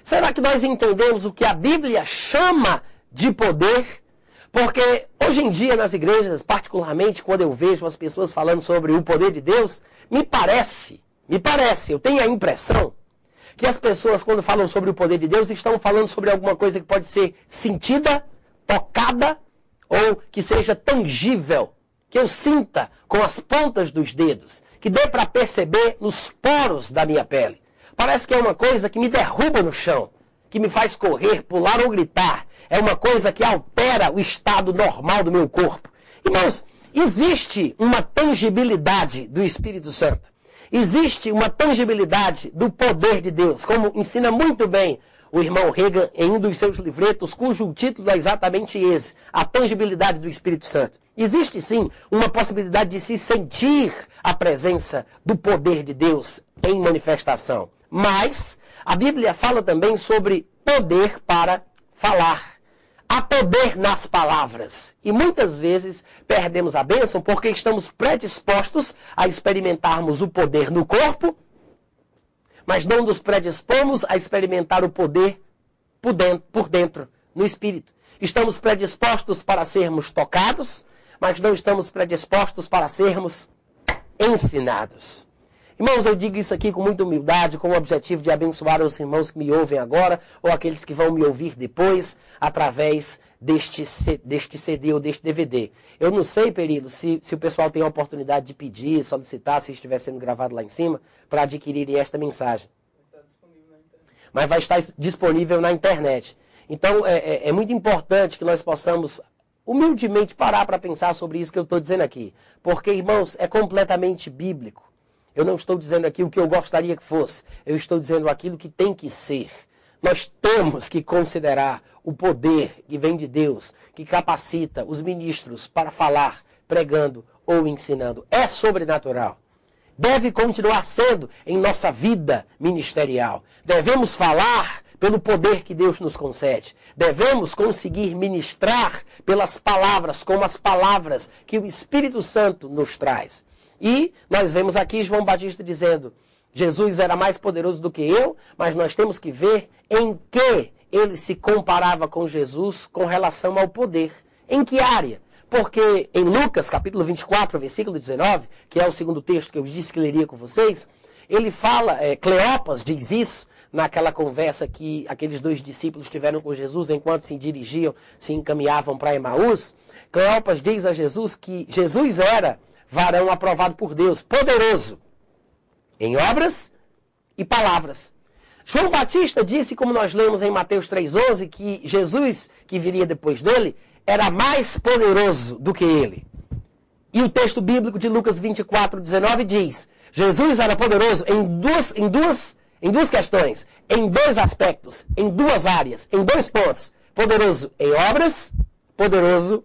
Será que nós entendemos o que a Bíblia chama de poder? Porque hoje em dia nas igrejas, particularmente quando eu vejo as pessoas falando sobre o poder de Deus, me parece, me parece, eu tenho a impressão que as pessoas quando falam sobre o poder de Deus estão falando sobre alguma coisa que pode ser sentida, tocada ou que seja tangível, que eu sinta com as pontas dos dedos, que dê para perceber nos poros da minha pele. Parece que é uma coisa que me derruba no chão, que me faz correr, pular ou gritar. É uma coisa que altera o estado normal do meu corpo. Irmãos, existe uma tangibilidade do Espírito Santo. Existe uma tangibilidade do poder de Deus, como ensina muito bem o irmão Reagan em um dos seus livretos, cujo título é exatamente esse: A tangibilidade do Espírito Santo. Existe sim uma possibilidade de se sentir a presença do poder de Deus em manifestação. Mas a Bíblia fala também sobre poder para falar. Há poder nas palavras. E muitas vezes perdemos a bênção porque estamos predispostos a experimentarmos o poder no corpo mas não nos predispomos a experimentar o poder por dentro, no espírito. Estamos predispostos para sermos tocados, mas não estamos predispostos para sermos ensinados. Irmãos, eu digo isso aqui com muita humildade, com o objetivo de abençoar os irmãos que me ouvem agora, ou aqueles que vão me ouvir depois, através deste, deste CD ou deste DVD. Eu não sei, Perilo, se, se o pessoal tem a oportunidade de pedir, solicitar, se estiver sendo gravado lá em cima, para adquirirem esta mensagem. Mas vai estar disponível na internet. Então, é, é, é muito importante que nós possamos humildemente parar para pensar sobre isso que eu estou dizendo aqui. Porque, irmãos, é completamente bíblico. Eu não estou dizendo aqui o que eu gostaria que fosse. Eu estou dizendo aquilo que tem que ser. Nós temos que considerar o poder que vem de Deus, que capacita os ministros para falar, pregando ou ensinando. É sobrenatural. Deve continuar sendo em nossa vida ministerial. Devemos falar pelo poder que Deus nos concede. Devemos conseguir ministrar pelas palavras, como as palavras que o Espírito Santo nos traz. E nós vemos aqui João Batista dizendo: Jesus era mais poderoso do que eu, mas nós temos que ver em que ele se comparava com Jesus com relação ao poder. Em que área? Porque em Lucas, capítulo 24, versículo 19, que é o segundo texto que eu disse que leria com vocês, ele fala, é, Cleopas diz isso naquela conversa que aqueles dois discípulos tiveram com Jesus enquanto se dirigiam, se encaminhavam para Emaús. Cleopas diz a Jesus que Jesus era varão aprovado por Deus, poderoso em obras e palavras. João Batista disse, como nós lemos em Mateus 3,11, que Jesus, que viria depois dele, era mais poderoso do que ele. E o texto bíblico de Lucas 24, 19 diz: Jesus era poderoso em duas, em duas, em duas questões, em dois aspectos, em duas áreas, em dois pontos. Poderoso em obras, poderoso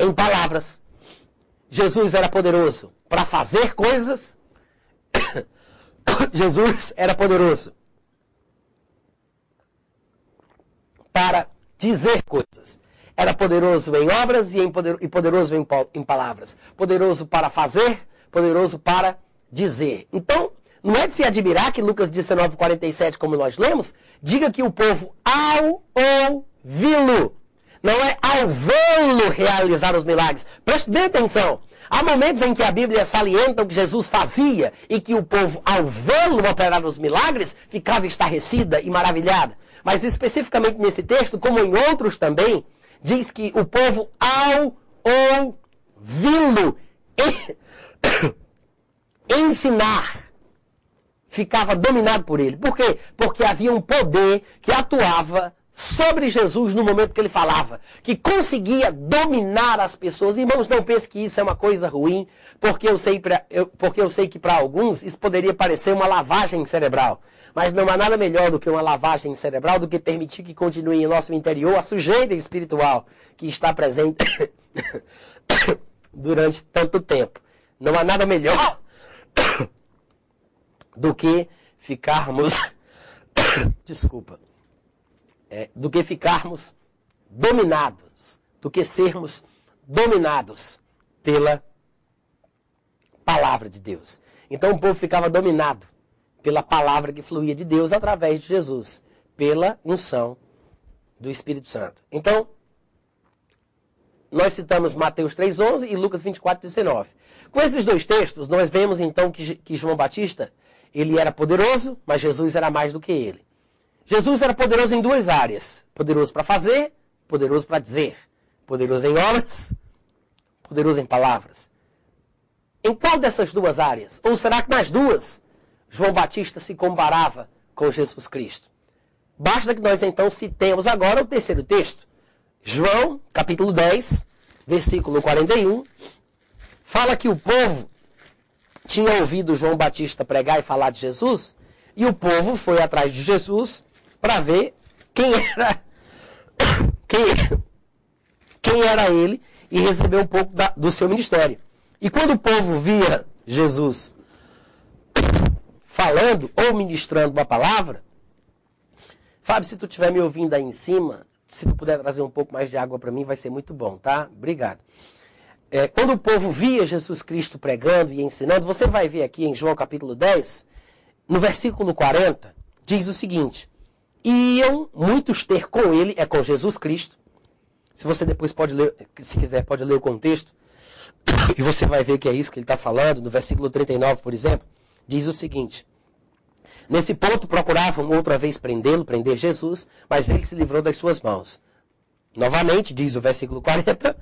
em palavras. Jesus era poderoso para fazer coisas. *coughs* Jesus era poderoso para dizer coisas. Era poderoso em obras e, em poder, e poderoso em, em palavras. Poderoso para fazer, poderoso para dizer. Então, não é de se admirar que Lucas 19, 47, como nós lemos, diga que o povo, ao ouvi-lo, não é ao vê-lo realizar os milagres. Preste bem atenção. Há momentos em que a Bíblia salienta o que Jesus fazia e que o povo, ao vê-lo operar os milagres, ficava estarrecida e maravilhada. Mas especificamente nesse texto, como em outros também, diz que o povo, ao ouvi-lo *coughs* ensinar, ficava dominado por ele. Por quê? Porque havia um poder que atuava sobre Jesus no momento que ele falava, que conseguia dominar as pessoas. Irmãos, não pense que isso é uma coisa ruim, porque eu sei, pra, eu, porque eu sei que para alguns isso poderia parecer uma lavagem cerebral. Mas não há nada melhor do que uma lavagem cerebral do que permitir que continue em nosso interior a sujeira espiritual que está presente *coughs* durante tanto tempo. Não há nada melhor *coughs* do que ficarmos. *coughs* Desculpa é, do que ficarmos dominados, do que sermos dominados pela palavra de Deus. Então o povo ficava dominado pela palavra que fluía de Deus através de Jesus, pela unção do Espírito Santo. Então, nós citamos Mateus 3,11 e Lucas 24,19. Com esses dois textos, nós vemos então que, que João Batista, ele era poderoso, mas Jesus era mais do que ele. Jesus era poderoso em duas áreas: poderoso para fazer, poderoso para dizer, poderoso em obras, poderoso em palavras. Em qual dessas duas áreas? Ou será que nas duas João Batista se comparava com Jesus Cristo? Basta que nós então citemos agora o terceiro texto. João, capítulo 10, versículo 41, fala que o povo tinha ouvido João Batista pregar e falar de Jesus, e o povo foi atrás de Jesus para ver quem era *coughs* quem, quem era ele e receber um pouco da, do seu ministério. E quando o povo via Jesus *coughs* falando ou ministrando uma palavra, Fábio, se tu estiver me ouvindo aí em cima, se tu puder trazer um pouco mais de água para mim, vai ser muito bom, tá? Obrigado. É, quando o povo via Jesus Cristo pregando e ensinando, você vai ver aqui em João capítulo 10, no versículo 40, diz o seguinte: Iam muitos ter com ele, é com Jesus Cristo. Se você depois pode ler, se quiser, pode ler o contexto. *coughs* E você vai ver que é isso que ele está falando. No versículo 39, por exemplo, diz o seguinte: Nesse ponto procuravam outra vez prendê-lo, prender Jesus, mas ele se livrou das suas mãos. Novamente, diz o versículo 40,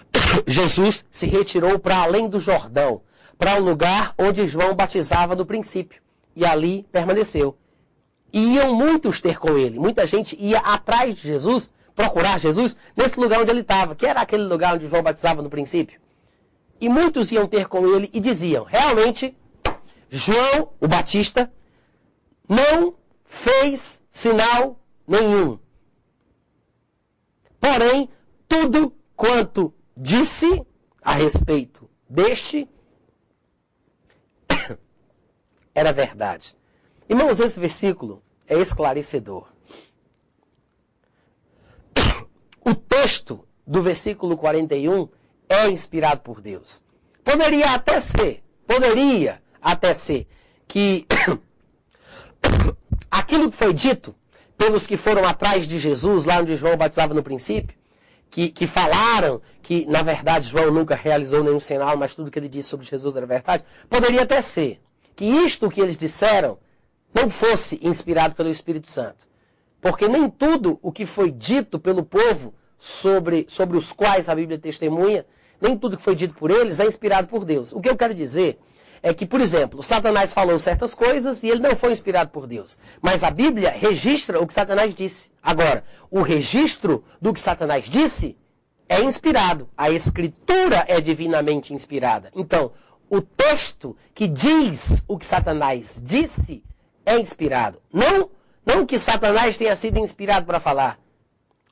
*coughs* Jesus se retirou para além do Jordão, para o um lugar onde João batizava no princípio, e ali permaneceu. E iam muitos ter com ele, muita gente ia atrás de Jesus, procurar Jesus, nesse lugar onde ele estava, que era aquele lugar onde João batizava no princípio. E muitos iam ter com ele e diziam: realmente, João, o Batista, não fez sinal nenhum. Porém, tudo quanto disse a respeito deste *coughs* era verdade. Irmãos, esse versículo é esclarecedor. *coughs* O texto do versículo 41 é inspirado por Deus. Poderia até ser, poderia até ser que *coughs* aquilo que foi dito pelos que foram atrás de Jesus, lá onde João batizava no princípio, que, que falaram que, na verdade, João nunca realizou nenhum sinal, mas tudo que ele disse sobre Jesus era verdade, poderia até ser que isto que eles disseram não fosse inspirado pelo Espírito Santo. Porque nem tudo o que foi dito pelo povo sobre, sobre os quais a Bíblia testemunha, nem tudo que foi dito por eles é inspirado por Deus. O que eu quero dizer é que, por exemplo, Satanás falou certas coisas e ele não foi inspirado por Deus. Mas a Bíblia registra o que Satanás disse. Agora, o registro do que Satanás disse é inspirado. A escritura é divinamente inspirada. Então, o texto que diz o que Satanás disse é inspirado. Não, não que Satanás tenha sido inspirado para falar.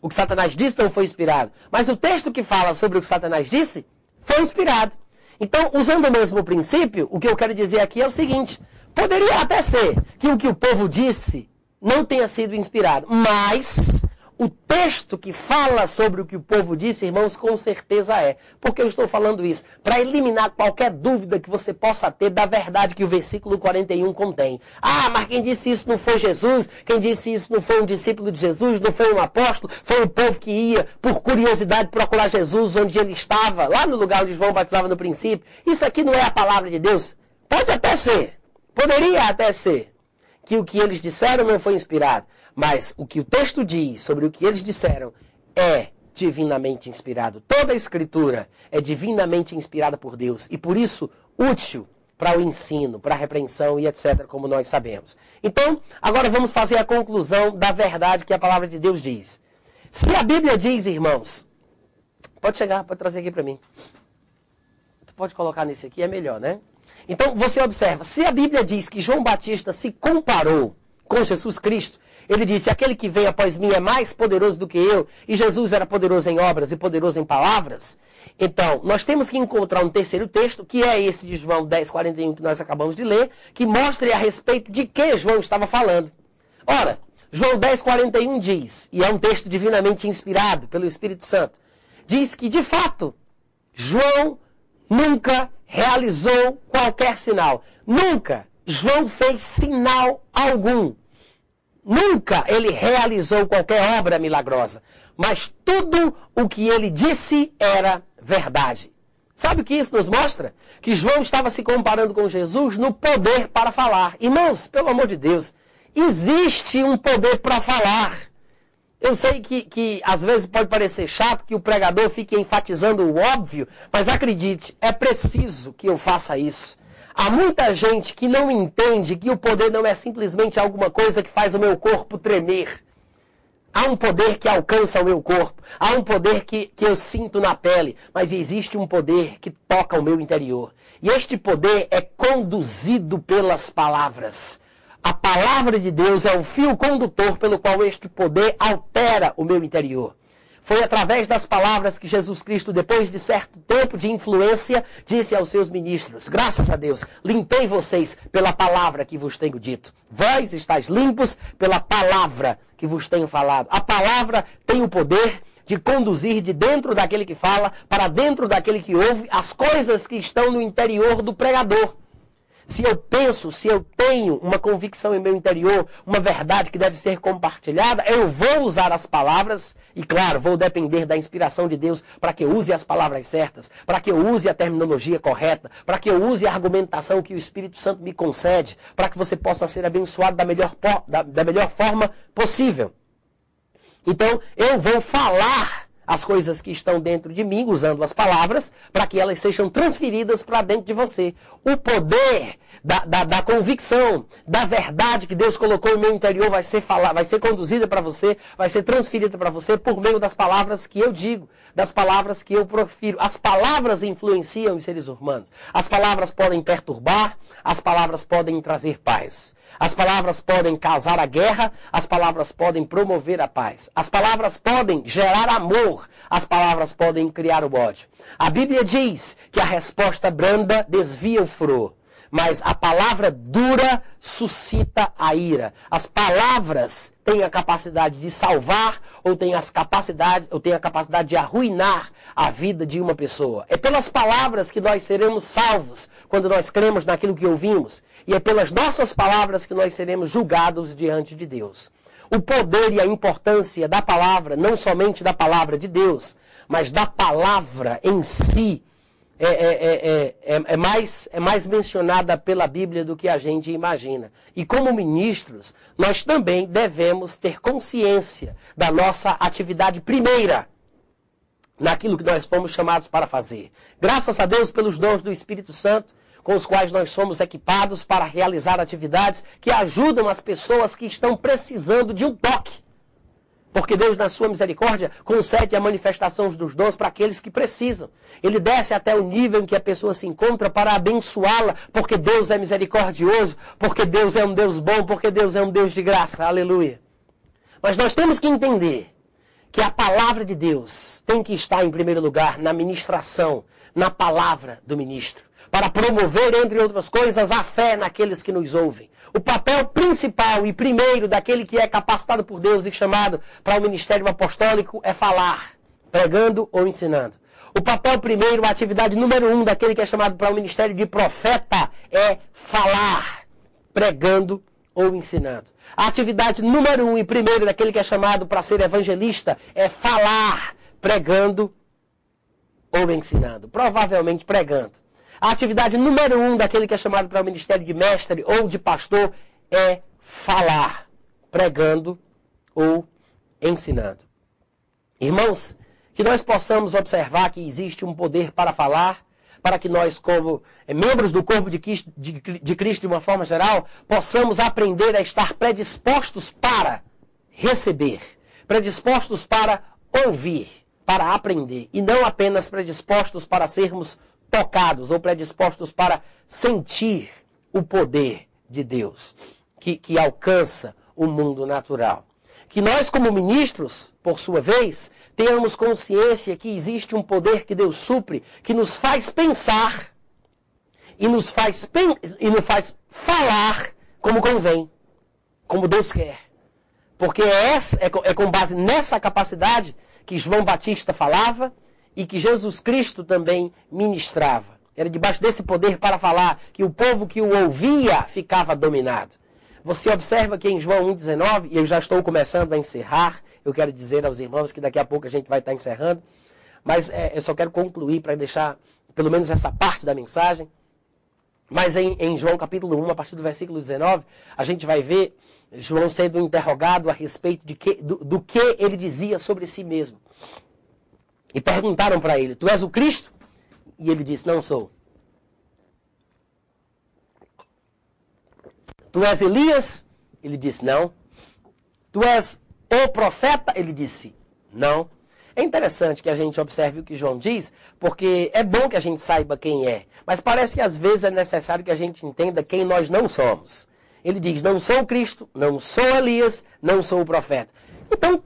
O que Satanás disse não foi inspirado. Mas o texto que fala sobre o que Satanás disse foi inspirado. Então, usando o mesmo princípio, o que eu quero dizer aqui é o seguinte: poderia até ser que o que o povo disse não tenha sido inspirado, mas o texto que fala sobre o que o povo disse, irmãos, com certeza é. Por que eu estou falando isso? Para eliminar qualquer dúvida que você possa ter da verdade que o versículo 41 contém. Ah, mas quem disse isso não foi Jesus, quem disse isso não foi um discípulo de Jesus, não foi um apóstolo, foi um povo que ia, por curiosidade, procurar Jesus onde ele estava, lá no lugar onde João batizava no princípio. Isso aqui não é a palavra de Deus? Pode até ser, poderia até ser, que o que eles disseram não foi inspirado. Mas o que o texto diz sobre o que eles disseram é divinamente inspirado. Toda a escritura é divinamente inspirada por Deus e por isso útil para o ensino, para a repreensão e etc, como nós sabemos. Então, agora vamos fazer a conclusão da verdade que a palavra de Deus diz. Se a Bíblia diz, irmãos, pode chegar, pode trazer aqui para mim. Tu pode colocar nesse aqui, é melhor, né? Então, você observa, se a Bíblia diz que João Batista se comparou com Jesus Cristo, ele disse: Aquele que vem após mim é mais poderoso do que eu. E Jesus era poderoso em obras e poderoso em palavras. Então, nós temos que encontrar um terceiro texto, que é esse de João 10, 41, que nós acabamos de ler, que mostre a respeito de que João estava falando. Ora, João 10, 41 diz, e é um texto divinamente inspirado pelo Espírito Santo, diz que, de fato, João nunca realizou qualquer sinal. Nunca João fez sinal algum Nunca ele realizou qualquer obra milagrosa. Mas tudo o que ele disse era verdade. Sabe o que isso nos mostra? Que João estava se comparando com Jesus no poder para falar. Irmãos, pelo amor de Deus, existe um poder para falar. Eu sei que, que às vezes pode parecer chato que o pregador fique enfatizando o óbvio, mas acredite, é preciso que eu faça isso. Há muita gente que não entende que o poder não é simplesmente alguma coisa que faz o meu corpo tremer. Há um poder que alcança o meu corpo, há um poder que, que eu sinto na pele, mas existe um poder que toca o meu interior. E este poder é conduzido pelas palavras. A palavra de Deus é o fio condutor pelo qual este poder altera o meu interior. Foi através das palavras que Jesus Cristo, depois de certo tempo de influência, disse aos seus ministros: Graças a Deus, limpei vocês pela palavra que vos tenho dito. Vós estáis limpos pela palavra que vos tenho falado. A palavra tem o poder de conduzir de dentro daquele que fala para dentro daquele que ouve as coisas que estão no interior do pregador. Se eu penso, se eu tenho uma convicção em meu interior, uma verdade que deve ser compartilhada, eu vou usar as palavras e, claro, vou depender da inspiração de Deus para que eu use as palavras certas, para que eu use a terminologia correta, para que eu use a argumentação que o Espírito Santo me concede, para que você possa ser abençoado da melhor, da, da melhor forma possível. Então, eu vou falar as coisas que estão dentro de mim, usando as palavras, para que elas sejam transferidas para dentro de você. O poder da, da, da, convicção, da verdade que Deus colocou no meu interior vai ser, falar, vai ser conduzida para você, vai ser transferida para você por meio das palavras que eu digo, das palavras que eu profiro. As palavras influenciam os seres humanos. As palavras podem perturbar, as palavras podem trazer paz. As palavras podem causar a guerra, as palavras podem promover a paz. As palavras podem gerar amor, as palavras podem criar o ódio. A Bíblia diz que a resposta branda desvia o furor mas a palavra dura suscita a ira. As palavras têm a capacidade de salvar ou têm, as capacidade, ou têm a capacidade de arruinar a vida de uma pessoa. É pelas palavras que nós seremos salvos quando nós cremos naquilo que ouvimos. E é pelas nossas palavras que nós seremos julgados diante de Deus. O poder e a importância da palavra, não somente da palavra de Deus, mas da palavra em si, é, é, é, é, mais, é mais mencionada pela Bíblia do que a gente imagina. E como ministros, nós também devemos ter consciência da nossa atividade primeira naquilo que nós fomos chamados para fazer. Graças a Deus pelos dons do Espírito Santo, com os quais nós somos equipados para realizar atividades que ajudam as pessoas que estão precisando de um toque porque Deus, na sua misericórdia, concede a manifestação dos dons para aqueles que precisam. Ele desce até o nível em que a pessoa se encontra para abençoá-la, porque Deus é misericordioso, porque Deus é um Deus bom, porque Deus é um Deus de graça. Aleluia. Mas nós temos que entender que a palavra de Deus tem que estar em primeiro lugar na ministração, na palavra do ministro, para promover, entre outras coisas, a fé naqueles que nos ouvem. O papel principal e primeiro daquele que é capacitado por Deus e chamado para o ministério apostólico é falar, pregando ou ensinando. O papel primeiro, a atividade número um daquele que é chamado para o ministério de profeta é falar, pregando ou ensinando. A atividade número um e primeiro daquele que é chamado para ser evangelista é falar, pregando ou ensinando. Provavelmente pregando. A atividade número um daquele que é chamado para o ministério de mestre ou de pastor é falar, pregando ou ensinando. Irmãos, que nós possamos observar que existe um poder para falar, para que nós, como eh, membros do corpo de Cristo, de, de Cristo de uma forma geral, possamos aprender a estar predispostos para receber, predispostos para ouvir, para aprender, e não apenas predispostos para sermos tocados ou predispostos para sentir o poder de Deus que, que alcança o mundo natural. Que nós, como ministros, por sua vez, tenhamos consciência que existe um poder que Deus supre, que nos faz pensar e nos faz, e nos faz falar como convém, como Deus quer. Porque é, essa, é, é com base nessa capacidade que João Batista falava e que Jesus Cristo também ministrava. Era debaixo desse poder para falar que o povo que o ouvia ficava dominado. Você observa que em João 1,19, e eu já estou começando a encerrar, eu quero dizer aos irmãos que daqui a pouco a gente vai estar encerrando, mas é, eu só quero concluir para deixar pelo menos essa parte da mensagem. Mas em, em, João capítulo 1, a partir do versículo 19, a gente vai ver João sendo interrogado a respeito de que, do, do que ele dizia sobre si mesmo. E perguntaram para ele: Tu és o Cristo? E ele disse: Não sou. Tu és Elias? Ele disse: Não. Tu és o profeta? Ele disse: Não. É interessante que a gente observe o que João diz, porque é bom que a gente saiba quem é, mas parece que às vezes é necessário que a gente entenda quem nós não somos. Ele diz: Não sou o Cristo, não sou Elias, não sou o profeta. Então,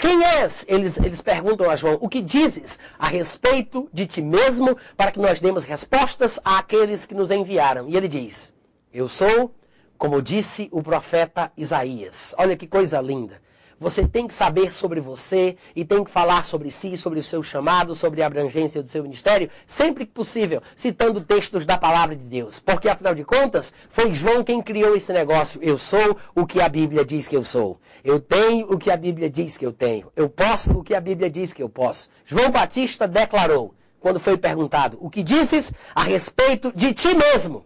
quem és? Eles, eles perguntam a João: O que dizes a respeito de ti mesmo, para que nós demos respostas àqueles que nos enviaram? E ele diz: Eu sou, como disse o profeta Isaías. Olha que coisa linda. Você tem que saber sobre você e tem que falar sobre si, sobre o seu chamado, sobre a abrangência do seu ministério, sempre que possível, citando textos da palavra de Deus. Porque, afinal de contas, foi João quem criou esse negócio. Eu sou o que a Bíblia diz que eu sou. Eu tenho o que a Bíblia diz que eu tenho. Eu posso o que a Bíblia diz que eu posso. João Batista declarou, quando foi perguntado: O que dizes a respeito de ti mesmo?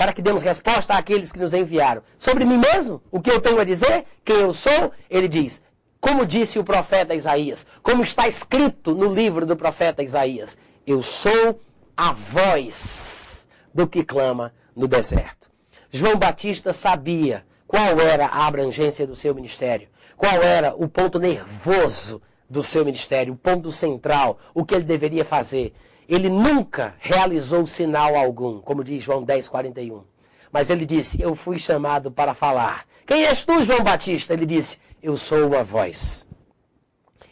Para que demos resposta àqueles que nos enviaram. Sobre mim mesmo, o que eu tenho a dizer, quem eu sou, ele diz, como disse o profeta Isaías, como está escrito no livro do profeta Isaías, eu sou a voz do que clama no deserto. João Batista sabia qual era a abrangência do seu ministério, qual era o ponto nervoso do seu ministério, o ponto central, o que ele deveria fazer. Ele nunca realizou sinal algum, como diz João 10, 41. Mas ele disse: Eu fui chamado para falar. Quem és tu, João Batista? Ele disse: Eu sou uma voz.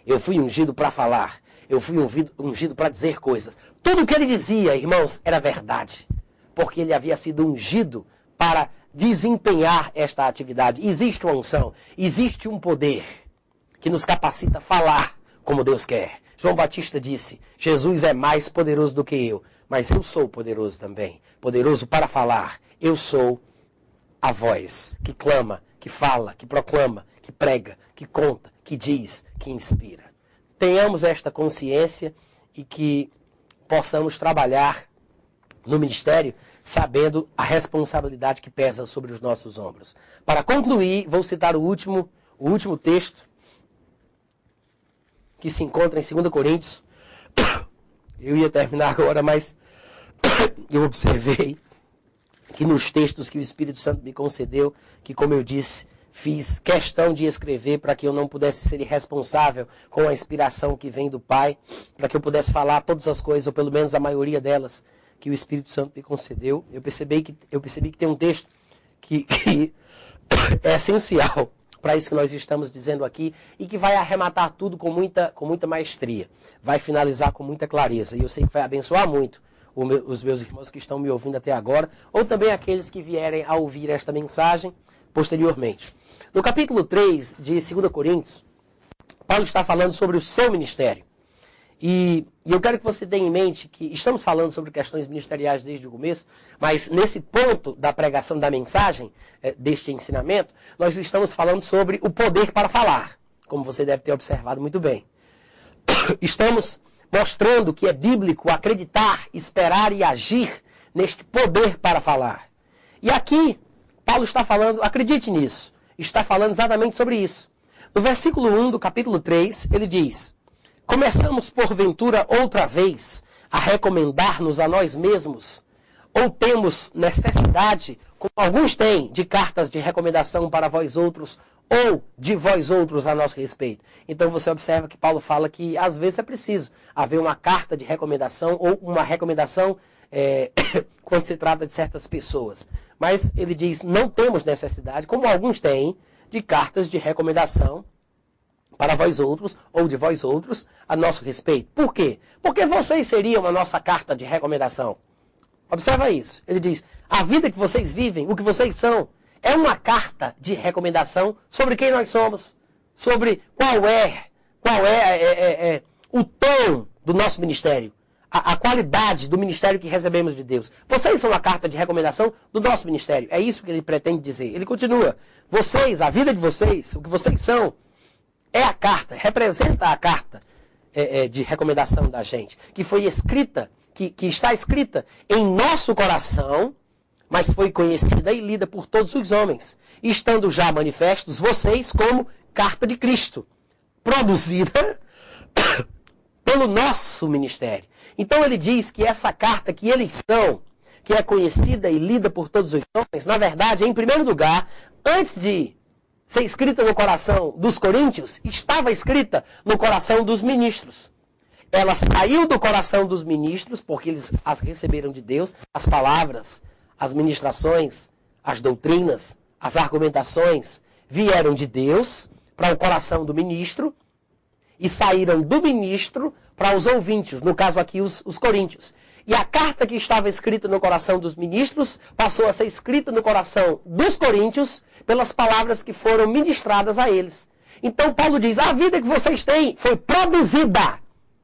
Eu fui ungido para falar. Eu fui ungido para dizer coisas. Tudo o que ele dizia, irmãos, era verdade. Porque ele havia sido ungido para desempenhar esta atividade. Existe uma unção, existe um poder que nos capacita a falar como Deus quer. João Batista disse: Jesus é mais poderoso do que eu, mas eu sou poderoso também poderoso para falar. Eu sou a voz que clama, que fala, que proclama, que prega, que conta, que diz, que inspira. Tenhamos esta consciência e que possamos trabalhar no ministério sabendo a responsabilidade que pesa sobre os nossos ombros. Para concluir, vou citar o último, o último texto que se encontra em 2 Coríntios. *coughs* Eu ia terminar agora, mas *coughs* eu observei que nos textos que o Espírito Santo me concedeu, que como eu disse, fiz questão de escrever para que eu não pudesse ser irresponsável com a inspiração que vem do Pai, para que eu pudesse falar todas as coisas, ou pelo menos a maioria delas, que o Espírito Santo me concedeu. Eu percebi que, eu percebi que tem um texto que, que *coughs* é essencial para isso que nós estamos dizendo aqui e que vai arrematar tudo com muita, com muita maestria. Vai finalizar com muita clareza. E eu sei que vai abençoar muito meu, os meus irmãos que estão me ouvindo até agora, ou também aqueles que vierem a ouvir esta mensagem posteriormente. No capítulo 3 de 2 Coríntios, Paulo está falando sobre o seu ministério. E, e, eu quero que você tenha em mente que estamos falando sobre questões ministeriais desde o começo, mas nesse ponto da pregação da mensagem, é, deste ensinamento, nós estamos falando sobre o poder para falar, como você deve ter observado muito bem. *coughs* Estamos mostrando que é bíblico acreditar, esperar e agir neste poder para falar. E aqui, Paulo está falando, acredite nisso, está falando exatamente sobre isso. No versículo 1 do capítulo 3, ele diz. Começamos, porventura, outra vez a recomendar-nos a nós mesmos? Ou temos necessidade, como alguns têm, de cartas de recomendação para vós outros, ou de vós outros a nosso respeito? Então você observa que Paulo fala que às vezes é preciso haver uma carta de recomendação ou uma recomendação é, *coughs* quando se trata de certas pessoas. Mas ele diz: não temos necessidade, como alguns têm, de cartas de recomendação para vós outros, ou de vós outros, a nosso respeito. Por quê? Porque vocês seriam a nossa carta de recomendação. Observa isso. Ele diz: a vida que vocês vivem, o que vocês são, é uma carta de recomendação sobre quem nós somos, sobre qual é, qual é, é, é, é o tom do nosso ministério, a, a, qualidade do ministério que recebemos de Deus. Vocês são a carta de recomendação do nosso ministério. É isso que ele pretende dizer. Ele continua. Vocês, a vida de vocês, o que vocês são, é a carta, representa a carta é, é, de recomendação da gente, que foi escrita, que, que está escrita em nosso coração, mas foi conhecida e lida por todos os homens, estando já manifestos vocês como carta de Cristo, produzida *coughs* pelo nosso ministério. Então ele diz que essa carta que eles são, que é conhecida e lida por todos os homens, na verdade, em primeiro lugar, antes de ser escrita no coração dos coríntios, estava escrita no coração dos ministros. Ela saiu do coração dos ministros, porque eles as receberam de Deus, as palavras, as ministrações, as doutrinas, as argumentações vieram de Deus para o coração do ministro e saíram do ministro para os ouvintes, no caso aqui os, os coríntios. E a carta que estava escrita no coração dos ministros passou a ser escrita no coração dos coríntios pelas palavras que foram ministradas a eles. Então Paulo diz: a vida que vocês têm foi produzida.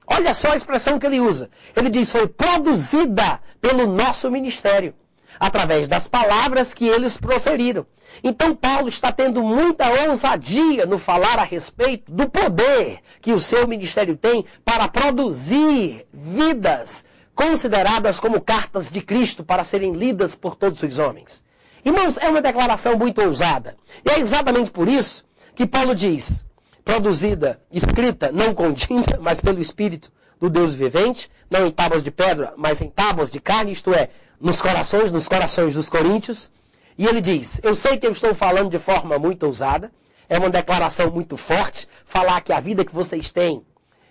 Olha só a expressão que ele usa. Ele diz: foi produzida pelo nosso ministério através das palavras que eles proferiram. Então, Paulo está tendo muita ousadia no falar a respeito do poder que o seu ministério tem para produzir vidas consideradas como cartas de Cristo para serem lidas por todos os homens. Irmãos, é uma declaração muito ousada. E é exatamente por isso que Paulo diz: produzida, escrita, não com tinta, mas pelo Espírito do Deus vivente, não em tábuas de pedra, mas em tábuas de carne, isto é, nos corações, nos corações dos coríntios. E ele diz: Eu sei que eu estou falando de forma muito ousada, é uma declaração muito forte, falar que a vida que vocês têm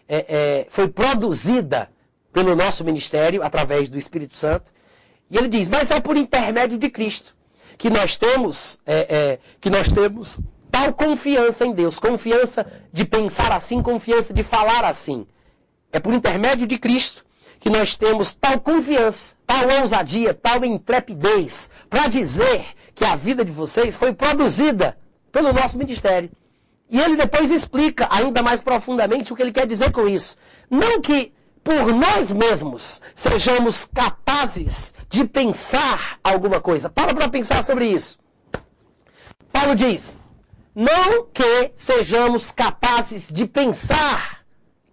é, é, foi produzida pelo nosso ministério, através do Espírito Santo. E ele diz: Mas é por intermédio de Cristo que nós temos, é, é que nós temos tal confiança em Deus, confiança de pensar assim, confiança de falar assim. É por intermédio de Cristo que nós temos tal confiança, tal ousadia, tal intrepidez para dizer que a vida de vocês foi produzida pelo nosso ministério. E ele depois explica ainda mais profundamente o que ele quer dizer com isso. Não que por nós mesmos sejamos capazes de pensar alguma coisa. Para para pensar sobre isso. Paulo diz: não que sejamos capazes de pensar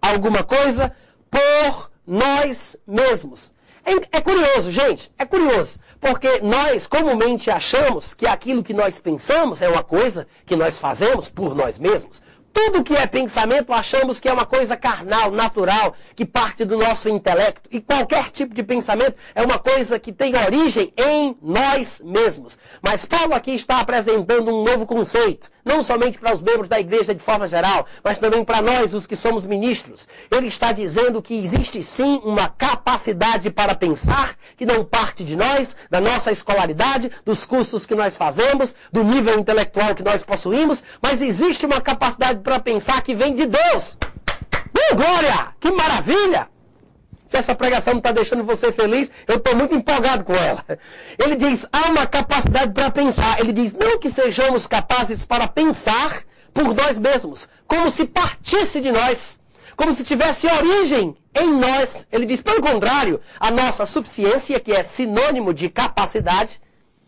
alguma coisa por nós mesmos. É, é, curioso, gente, é curioso, porque nós comumente achamos que aquilo que nós pensamos é uma coisa que nós fazemos por nós mesmos. Tudo que é pensamento achamos que é uma coisa carnal, natural, que parte do nosso intelecto. E qualquer tipo de pensamento é uma coisa que tem origem em nós mesmos. Mas Paulo aqui está apresentando um novo conceito, não somente para os membros da igreja de forma geral, mas também para nós, os que somos ministros. Ele está dizendo que existe sim uma capacidade para pensar que não parte de nós, da nossa escolaridade, dos cursos que nós fazemos, do nível intelectual que nós possuímos, mas existe uma capacidade para pensar que vem de Deus. Uh, glória! Que maravilha! Se essa pregação não está deixando você feliz, eu estou muito empolgado com ela. Ele diz: há uma capacidade para pensar. Ele diz: não que sejamos capazes para pensar por nós mesmos, como se partisse de nós, como se tivesse origem em nós. Ele diz: pelo contrário, a nossa suficiência, que é sinônimo de capacidade,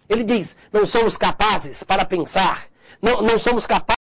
ele diz: não somos capazes para pensar, não, não somos capazes.